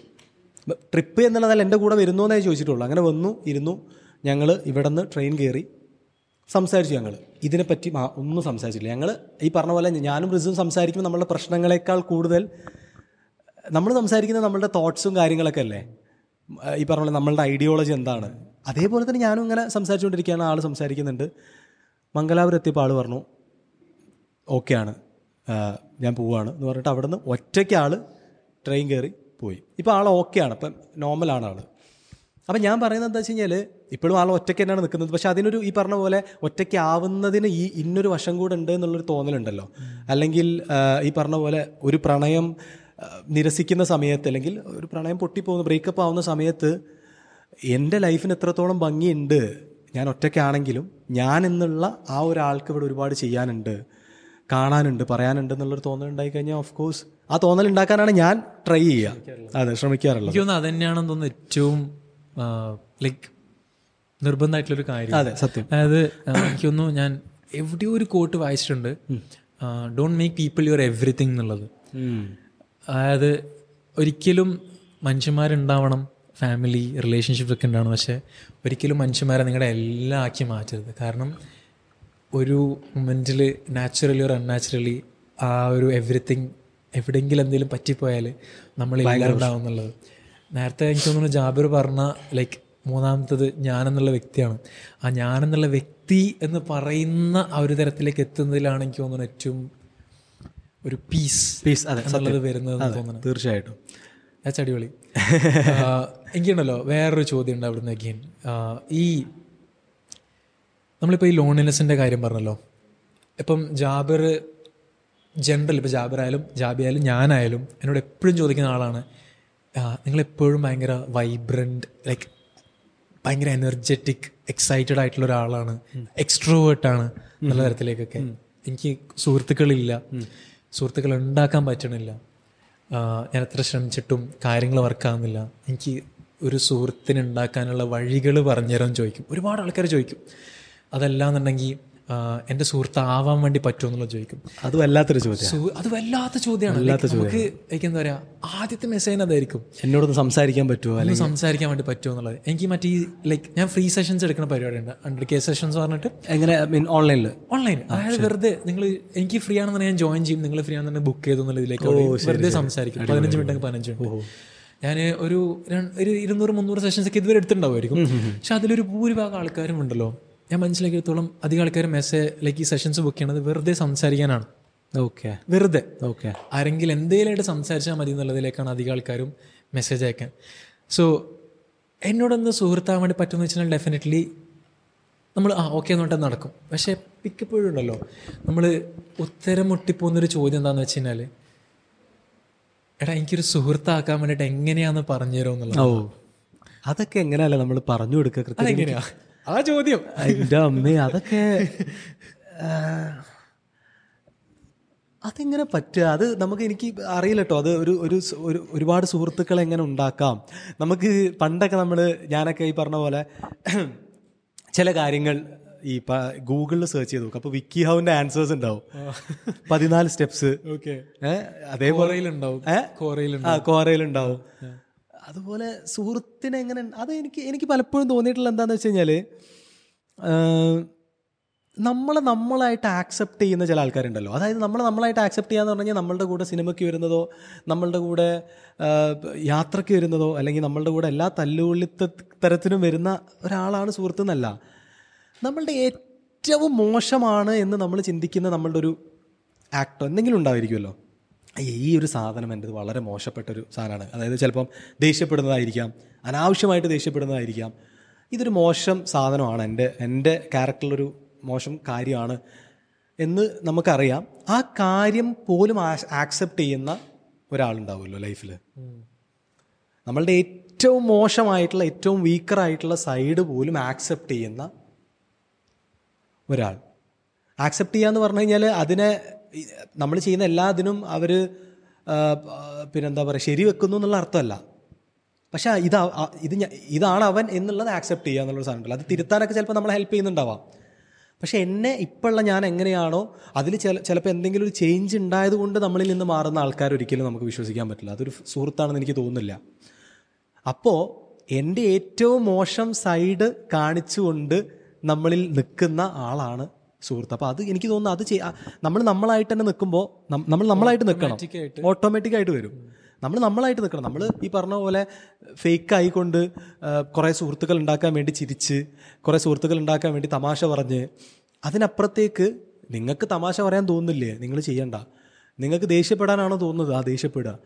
ട്രിപ്പ് എന്നുള്ളതല്ല എന്റെ കൂടെ വരുന്നു എന്നേ ചോദിച്ചിട്ടുള്ളൂ. അങ്ങനെ വന്നു ഇരുന്നു. ഞങ്ങൾ ഇവിടെ നിന്ന് ട്രെയിൻ കയറി സംസാരിച്ചു ഞങ്ങൾ ഇതിനെപ്പറ്റി ഒന്നും സംസാരിച്ചില്ല. ഞങ്ങൾ ഈ പറഞ്ഞ പോലെ ഞാനും റിസും സംസാരിക്കുമ്പോൾ നമ്മളുടെ പ്രശ്നങ്ങളെക്കാൾ കൂടുതൽ നമ്മൾ സംസാരിക്കുന്ന നമ്മളുടെ തോട്ട്സും കാര്യങ്ങളൊക്കെ അല്ലേ? ഈ പറഞ്ഞ പോലെ നമ്മളുടെ ഐഡിയോളജി എന്താണ്? അതേപോലെ തന്നെ ഞാനും ഇങ്ങനെ സംസാരിച്ചുകൊണ്ടിരിക്കുകയാണ്. ആൾ സംസാരിക്കുന്നുണ്ട്. മംഗലാപുരം എത്തിയപ്പോൾ ആൾ പറഞ്ഞു ഓക്കെയാണ് ഞാൻ പോവാണ് എന്ന് പറഞ്ഞിട്ട് അവിടുന്ന് ഒറ്റയ്ക്ക് ആൾ ട്രെയിൻ കയറി പോയി. ഇപ്പോൾ ആൾ ഓക്കെയാണ് ഇപ്പം നോർമലാണ് ആൾ അപ്പം ഞാൻ പറയുന്നത് എന്താ വെച്ച് കഴിഞ്ഞാൽ ഇപ്പോഴും ആൾ ഒറ്റയ്ക്ക് തന്നെയാണ് നിൽക്കുന്നത്. പക്ഷേ അതിനൊരു ഈ പറഞ്ഞ പോലെ ഒറ്റയ്ക്ക് ആവുന്നതിന് ഈ ഇന്നൊരു വശം കൂടെ ഉണ്ട് എന്നുള്ളൊരു തോന്നലുണ്ടല്ലോ. അല്ലെങ്കിൽ ഈ പറഞ്ഞ പോലെ ഒരു പ്രണയം നിരസിക്കുന്ന സമയത്ത് അല്ലെങ്കിൽ ഒരു പ്രണയം പൊട്ടിപ്പോകുന്ന ബ്രേക്കപ്പ് ആവുന്ന സമയത്ത് എന്റെ ലൈഫിന് എത്രത്തോളം ഭംഗിയുണ്ട് ഞാൻ ഒറ്റയ്ക്കാണെങ്കിലും ഞാൻ എന്നുള്ള ആ ഒരാൾക്ക് ഇവിടെ ഒരുപാട് ചെയ്യാനുണ്ട് കാണാനുണ്ട് പറയാനുണ്ട് എന്നുള്ളൊരു തോന്നൽ ഉണ്ടായി കഴിഞ്ഞാൽ ഓഫ് കോഴ്സ് ആ തോന്നൽ ഉണ്ടാക്കാനാണ് ഞാൻ ട്രൈ ചെയ്യുക അതെ ശ്രമിക്കാറുള്ളത്. എനിക്ക് തോന്നുന്നു അത് തന്നെയാണെന്ന് തോന്നുന്നു ഏറ്റവും ലൈക്ക് നിർബന്ധമായിട്ടുള്ളൊരു കാര്യം. അതെ സത്യം. അതായത് എനിക്ക് തോന്നുന്നു ഞാൻ എവിടെയോ ഒരു കോട്ട് വായിച്ചിട്ടുണ്ട്. Don't make people your everything എന്നുള്ളത്. അതായത് ഒരിക്കലും മനുഷ്യന്മാരുണ്ടാവണം ഫാമിലി റിലേഷൻഷിപ്പ് ഒക്കെ ഉണ്ടാവണം പക്ഷേ ഒരിക്കലും മനുഷ്യന്മാരെ നിങ്ങളുടെ എല്ലാം ആക്കി മാറ്റരുത്. കാരണം ഒരു മൊമെന്റിൽ നാച്ചുറലി ഒരു അൺനാച്ചുറലി ആ ഒരു എവറിത്തിങ് എവിടെയെങ്കിലും എന്തെങ്കിലും പറ്റിപ്പോയാൽ നമ്മൾ ഇല്ലാണ്ടാവും എന്നുള്ളത് നേരത്തെ എനിക്ക് തോന്നുന്നു ജാബിർ പറഞ്ഞ ലൈക്ക് മൂന്നാമത്തത് ഞാനെന്നുള്ള വ്യക്തിയാണ്. ആ ഞാനെന്നുള്ള വ്യക്തി എന്ന് പറയുന്ന ആ ഒരു തരത്തിലേക്ക് എത്തുന്നതിലാണ് എനിക്ക് തോന്നുന്നു ഏറ്റവും ഒരു പീസ് പീസ് അതെ എന്നുള്ളത് വരുന്നത് തോന്നുന്നു തീർച്ചയായിട്ടും. അടിപൊളി. എനിക്കുണ്ടല്ലോ വേറൊരു ചോദ്യം ഉണ്ട് അവിടുന്ന് അഗെയിൻ ഈ നമ്മളിപ്പോൾ ഈ ലോൺലിനെസിന്റെ കാര്യം പറഞ്ഞല്ലോ. ഇപ്പം ജാബിർ ജനറൽ ഇപ്പോൾ ജാബിർ ആയാലും ജാബി ആയാലും ഞാനായാലും എന്നോട് എപ്പോഴും ചോദിക്കുന്ന ആളാണ് നിങ്ങളെപ്പോഴും ഭയങ്കര വൈബ്രന്റ് ലൈക്ക് ഭയങ്കര എനർജറ്റിക് എക്സൈറ്റഡ് ആയിട്ടുള്ള ഒരാളാണ്. എക്സ്ട്രോവേർട്ടാണ് നല്ല തരത്തിലേക്കൊക്കെ. എനിക്ക് സുഹൃത്തുക്കളില്ല. സുഹൃത്തുക്കൾ ഉണ്ടാക്കാൻ പറ്റണില്ല. ഞാൻ എത്ര ശ്രമിച്ചിട്ടും കാര്യങ്ങൾ വർക്കാവുന്നില്ല എനിക്ക് ഒരു സുഹൃത്തിനുണ്ടാക്കാനുള്ള വഴികൾ പറഞ്ഞുതരാൻ ചോദിക്കും. ഒരുപാട് ആൾക്കാർ ചോദിക്കും. അതല്ലാന്നുണ്ടെങ്കിൽ എന്റെ എന്റെ സുഹൃത്ത് ആവാൻ വേണ്ടി പറ്റുമോ എന്നുള്ളത് ചോദിക്കും. അത് വല്ലാത്തൊരു ചോദ്യം. അത് വല്ലാത്ത ചോദ്യമാണ് നമുക്ക് എനിക്ക് എന്താ പറയാ ആദ്യത്തെ മെസ്സേജ് അതായിരിക്കും എന്നോട് സംസാരിക്കാൻ പറ്റുമോ അല്ലെങ്കിൽ സംസാരിക്കാൻ വേണ്ടി പറ്റുമോ എന്നുള്ളത്. എനിക്ക് മറ്റേ ഈ ലൈക്ക് ഞാൻ ഫ്രീ സെഷൻസ് എടുക്കുന്ന പരിപാടിയുണ്ട്. അണ്ടർ കെ സെഷൻസ് പറഞ്ഞിട്ട്. എങ്ങനെ? മീൻ ഓൺലൈനിൽ ഓൺലൈൻ അതായത് വെറുതെ നിങ്ങൾ എനിക്ക് ഫ്രീ ആണെന്ന് ഞാൻ ജോയിൻ ചെയ്യും. നിങ്ങൾ ഫ്രീ ആണെന്ന് ബുക്ക് ചെയ്തു എന്നുള്ള ഇതിലേക്ക് വെറുതെ സംസാരിക്കും. പതിനഞ്ച് മിനിറ്റ് പതിനഞ്ച് മിനിറ്റ്. ഞാൻ ഒരു ഒരു ഇരുന്നൂറ് മുന്നൂറ് സെഷൻസ് ഒക്കെ ഇതുവരെ എടുത്തിട്ടുണ്ടാവുമായിരിക്കും. പക്ഷെ അതിലൊരു ഭൂരിഭാഗം ആൾക്കാരും ഉണ്ടല്ലോ. ഞാൻ മനസ്സിലാക്കിയത്തോളം അധികം ആൾക്കാർ മെസ്സേജ് ലൈക്ക് ഈ സെഷൻസ് ബുക്ക് ചെയ്യണത് വെറുതെ സംസാരിക്കാനാണ്. ഓക്കെ വെറുതെ. ഓക്കെ ആരെങ്കിലും എന്തെങ്കിലുമായിട്ട് സംസാരിച്ചാൽ മതി എന്നുള്ളതിലേക്കാണ് അധികം ആൾക്കാരും മെസ്സേജ് അയക്കാൻ. സോ എന്നോടൊന്ന് സുഹൃത്താൻ വേണ്ടി പറ്റുമെന്ന് വെച്ചാൽ ഡെഫിനറ്റ്ലി നമ്മൾ ആ ഓക്കെ എന്നിട്ട് നടക്കും. പക്ഷേ മിക്കപ്പോഴും ഉണ്ടല്ലോ നമ്മൾ ഉത്തരം മുട്ടിപ്പോകുന്നൊരു ചോദ്യം എന്താണെന്ന് വെച്ച് കഴിഞ്ഞാൽ എടാ എനിക്കൊരു സുഹൃത്താക്കാൻ വേണ്ടിയിട്ട് എങ്ങനെയാണെന്ന് പറഞ്ഞു തരുമോ എന്നുള്ളത് ഓ. അതൊക്കെ എങ്ങനെയല്ല നമ്മൾ പറഞ്ഞു കൊടുക്കുക? കൃത്യം ആ ചോദ്യം. എന്റെ അമ്മേ അതൊക്കെ അതെങ്ങനെ പറ്റുക? അത് നമുക്ക് എനിക്ക് അറിയില്ല കേട്ടോ അത് ഒരു ഒരു ഒരുപാട് സുഹൃത്തുക്കളെ എങ്ങനെ ഉണ്ടാക്കാം? നമുക്ക് പണ്ടൊക്കെ നമ്മൾ ഞാനൊക്കെ ഈ പറഞ്ഞ പോലെ ചില കാര്യങ്ങൾ ഈ ഗൂഗിളിൽ സെർച്ച് ചെയ്ത് നോക്കും. അപ്പോൾ വിക്കി ഹൗവിന്റെ ആൻസേഴ്സ് ഉണ്ടാവും പതിനാല് സ്റ്റെപ്സ് ഓക്കെ. അതേപോലെ? കോറയിലുണ്ടാവും. കോറയിലുണ്ടാവും. അതുപോലെ സുഹൃത്തിനെ എങ്ങനെ അത് എനിക്ക് എനിക്ക് പലപ്പോഴും തോന്നിയിട്ടുള്ള എന്താണെന്ന് വെച്ച് കഴിഞ്ഞാൽ നമ്മളെ നമ്മളായിട്ട് ആക്സെപ്റ്റ് ചെയ്യുന്ന ചില ആൾക്കാരുണ്ടല്ലോ. അതായത് നമ്മളെ നമ്മളായിട്ട് ആക്സെപ്റ്റ് ചെയ്യാന്ന് പറഞ്ഞു കഴിഞ്ഞാൽ നമ്മളുടെ കൂടെ സിനിമയ്ക്ക് വരുന്നതോ നമ്മളുടെ കൂടെ യാത്രയ്ക്ക് വരുന്നതോ അല്ലെങ്കിൽ നമ്മളുടെ കൂടെ എല്ലാ തല്ലുകൊള്ളിത്ത തരത്തിനും വരുന്ന ഒരാളാണ് സുഹൃത്ത് എന്നല്ല. നമ്മളുടെ ഏറ്റവും മോശമാണ് എന്ന് നമ്മൾ ചിന്തിക്കുന്ന നമ്മളുടെ ഒരു ആക്ടോ എന്തെങ്കിലും ഉണ്ടായിരിക്കുമല്ലോ. ഈ ഒരു സാധനം എന്റെ വളരെ മോശപ്പെട്ടൊരു സാധനമാണ്. അതായത് ചിലപ്പം ദേഷ്യപ്പെടുന്നതായിരിക്കാം അനാവശ്യമായിട്ട് ദേഷ്യപ്പെടുന്നതായിരിക്കാം. ഇതൊരു മോശം സാധനമാണ് എന്റെ എന്റെ ക്യാരക്ടറിലൊരു മോശം കാര്യമാണ് എന്ന് നമുക്കറിയാം. ആ കാര്യം പോലും ആക്സെപ്റ്റ് ചെയ്യുന്ന ഒരാളുണ്ടാവുമല്ലോ ലൈഫിൽ നമ്മളുടെ ഏറ്റവും മോശമായിട്ടുള്ള ഏറ്റവും വീക്കറായിട്ടുള്ള സൈഡ് പോലും ആക്സെപ്റ്റ് ചെയ്യുന്ന ഒരാൾ. ആക്സെപ്റ്റ് ചെയ്യാന്ന് പറഞ്ഞു കഴിഞ്ഞാൽ അതിനെ നമ്മൾ ചെയ്യുന്ന എല്ലാത്തിനും അവർ പിന്നെന്താ പറയുക ശരി വെക്കുന്നു എന്നുള്ള അർത്ഥമല്ല. പക്ഷേ ഇത് ഇത് ഇതാണ് അവൻ എന്നുള്ളത് ആക്സെപ്റ്റ് ചെയ്യുക എന്നുള്ള സാധനമല്ല അത് തിരുത്താനൊക്കെ ചിലപ്പോൾ നമ്മളെ ഹെൽപ്പ് ചെയ്യുന്നുണ്ടാവാം. പക്ഷേ എന്നെ ഇപ്പോഴുള്ള ഞാൻ എങ്ങനെയാണോ അതിൽ ചില ചിലപ്പോൾ എന്തെങ്കിലും ഒരു ചേഞ്ച് ഉണ്ടായത് കൊണ്ട് നമ്മളിൽ നിന്ന് മാറുന്ന ആൾക്കാർ ഒരിക്കലും നമുക്ക് വിശ്വസിക്കാൻ പറ്റില്ല. അതൊരു സുഹൃത്താണെന്ന് എനിക്ക് തോന്നുന്നില്ല. അപ്പോൾ എന്റെ ഏറ്റവും മോശം സൈഡ് കാണിച്ചുകൊണ്ട് നമ്മളിൽ നിൽക്കുന്ന ആളാണ് സുഹൃത്ത്. അപ്പോൾ അത് എനിക്ക് തോന്നുന്നു അത് ചെയ്യാ നമ്മൾ നമ്മളായിട്ട് തന്നെ നിൽക്കുമ്പോൾ നമ്മൾ നമ്മളായിട്ട് നിൽക്കണം ഓട്ടോമാറ്റിക് ആയിട്ട്. വരും. നമ്മൾ നമ്മളായിട്ട് നിൽക്കണം നമ്മൾ ഈ പറഞ്ഞ പോലെ ഫേക്ക് ആയിക്കൊണ്ട് കുറേ സുഹൃത്തുക്കൾ ഉണ്ടാക്കാൻ വേണ്ടി ചിരിച്ച് കുറേ സുഹൃത്തുക്കൾ ഉണ്ടാക്കാൻ വേണ്ടി തമാശ പറഞ്ഞ് അതിനപ്പുറത്തേക്ക് നിങ്ങൾക്ക് തമാശ പറയാൻ തോന്നുന്നില്ലേ? നിങ്ങൾ ചെയ്യണ്ട. നിങ്ങൾക്ക് ദേഷ്യപ്പെടാനാണോ തോന്നുന്നത്? ആ ദേഷ്യപ്പെടുക.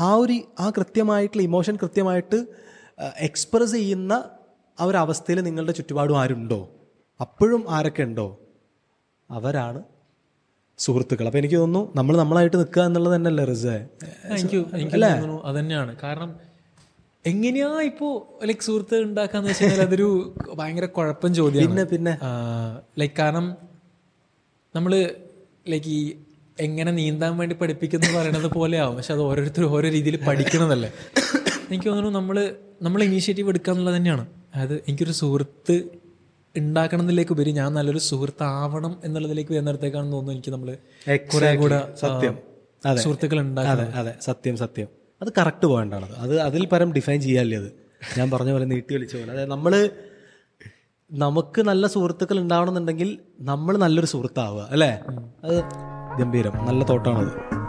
ആ ഒരു ആ കൃത്യമായിട്ടുള്ള ഇമോഷൻ കൃത്യമായിട്ട് എക്സ്പ്രസ് ചെയ്യുന്ന ആ ഒരു അവസ്ഥയിൽ നിങ്ങളുടെ ചുറ്റുപാടും ആരുണ്ടോ? അപ്പോഴും ആരൊക്കെ ഉണ്ടോ? അവരാണ് സുഹൃത്തുക്കൾ. അപ്പൊ എനിക്ക് തോന്നുന്നു നമ്മൾ നമ്മളായിട്ട് നിൽക്കുക എന്നുള്ളത് തന്നെയല്ലേ റിസേ? എനിക്ക് എനിക്ക് തോന്നുന്നു അത് തന്നെയാണ്. കാരണം എങ്ങനെയാ ഇപ്പോ ലൈക് സുഹൃത്ത് ഉണ്ടാക്കാന്ന് വെച്ച് കഴിഞ്ഞാൽ അതൊരു ഭയങ്കര കുഴപ്പം ചോദ്യം പിന്നെ പിന്നെ? ലൈക് കാരണം നമ്മൾ ലൈക്ക് ഈ എങ്ങനെ നീന്താൻ വേണ്ടി പഠിപ്പിക്കുന്നു പറയണത് പോലെ ആവും. പക്ഷെ അത് ഓരോരുത്തരും ഓരോ രീതിയിൽ പഠിക്കണതല്ലേ. എനിക്ക് തോന്നുന്നു നമ്മൾ നമ്മൾ ഇനീഷ്യേറ്റീവ് എടുക്കുക എന്നുള്ളത് തന്നെയാണ്. അതായത് എനിക്കൊരു സുഹൃത്ത് ഉണ്ടാക്കണം എന്നതിലേക്ക് ഉപരി ഞാൻ നല്ലൊരു സുഹൃത്താവണം എന്നുള്ളതിലേക്ക് വരുന്നിടത്തേക്കാണെന്ന് തോന്നുന്നു എനിക്ക് നമ്മൾ കുറെ കൂടെ സത്യം. അതെ. സുഹൃത്തുക്കൾ അതെ അതെ. സത്യം സത്യം. അത് കറക്റ്റ് പോയിന്റാണ് അത് അതിൽ പരം ഡിഫൈൻ ചെയ്യാല്ലേ അത്? ഞാൻ പറഞ്ഞ പോലെ നീട്ടി വിളിച്ച പോലെ. അതായത് നമ്മൾ നമുക്ക് നല്ല സുഹൃത്തുക്കൾ ഉണ്ടാവണമെന്നുണ്ടെങ്കിൽ നമ്മൾ നല്ലൊരു സുഹൃത്താവുക അല്ലേ? അത് ഗംഭീരം. നല്ല തോട്ടാണത്.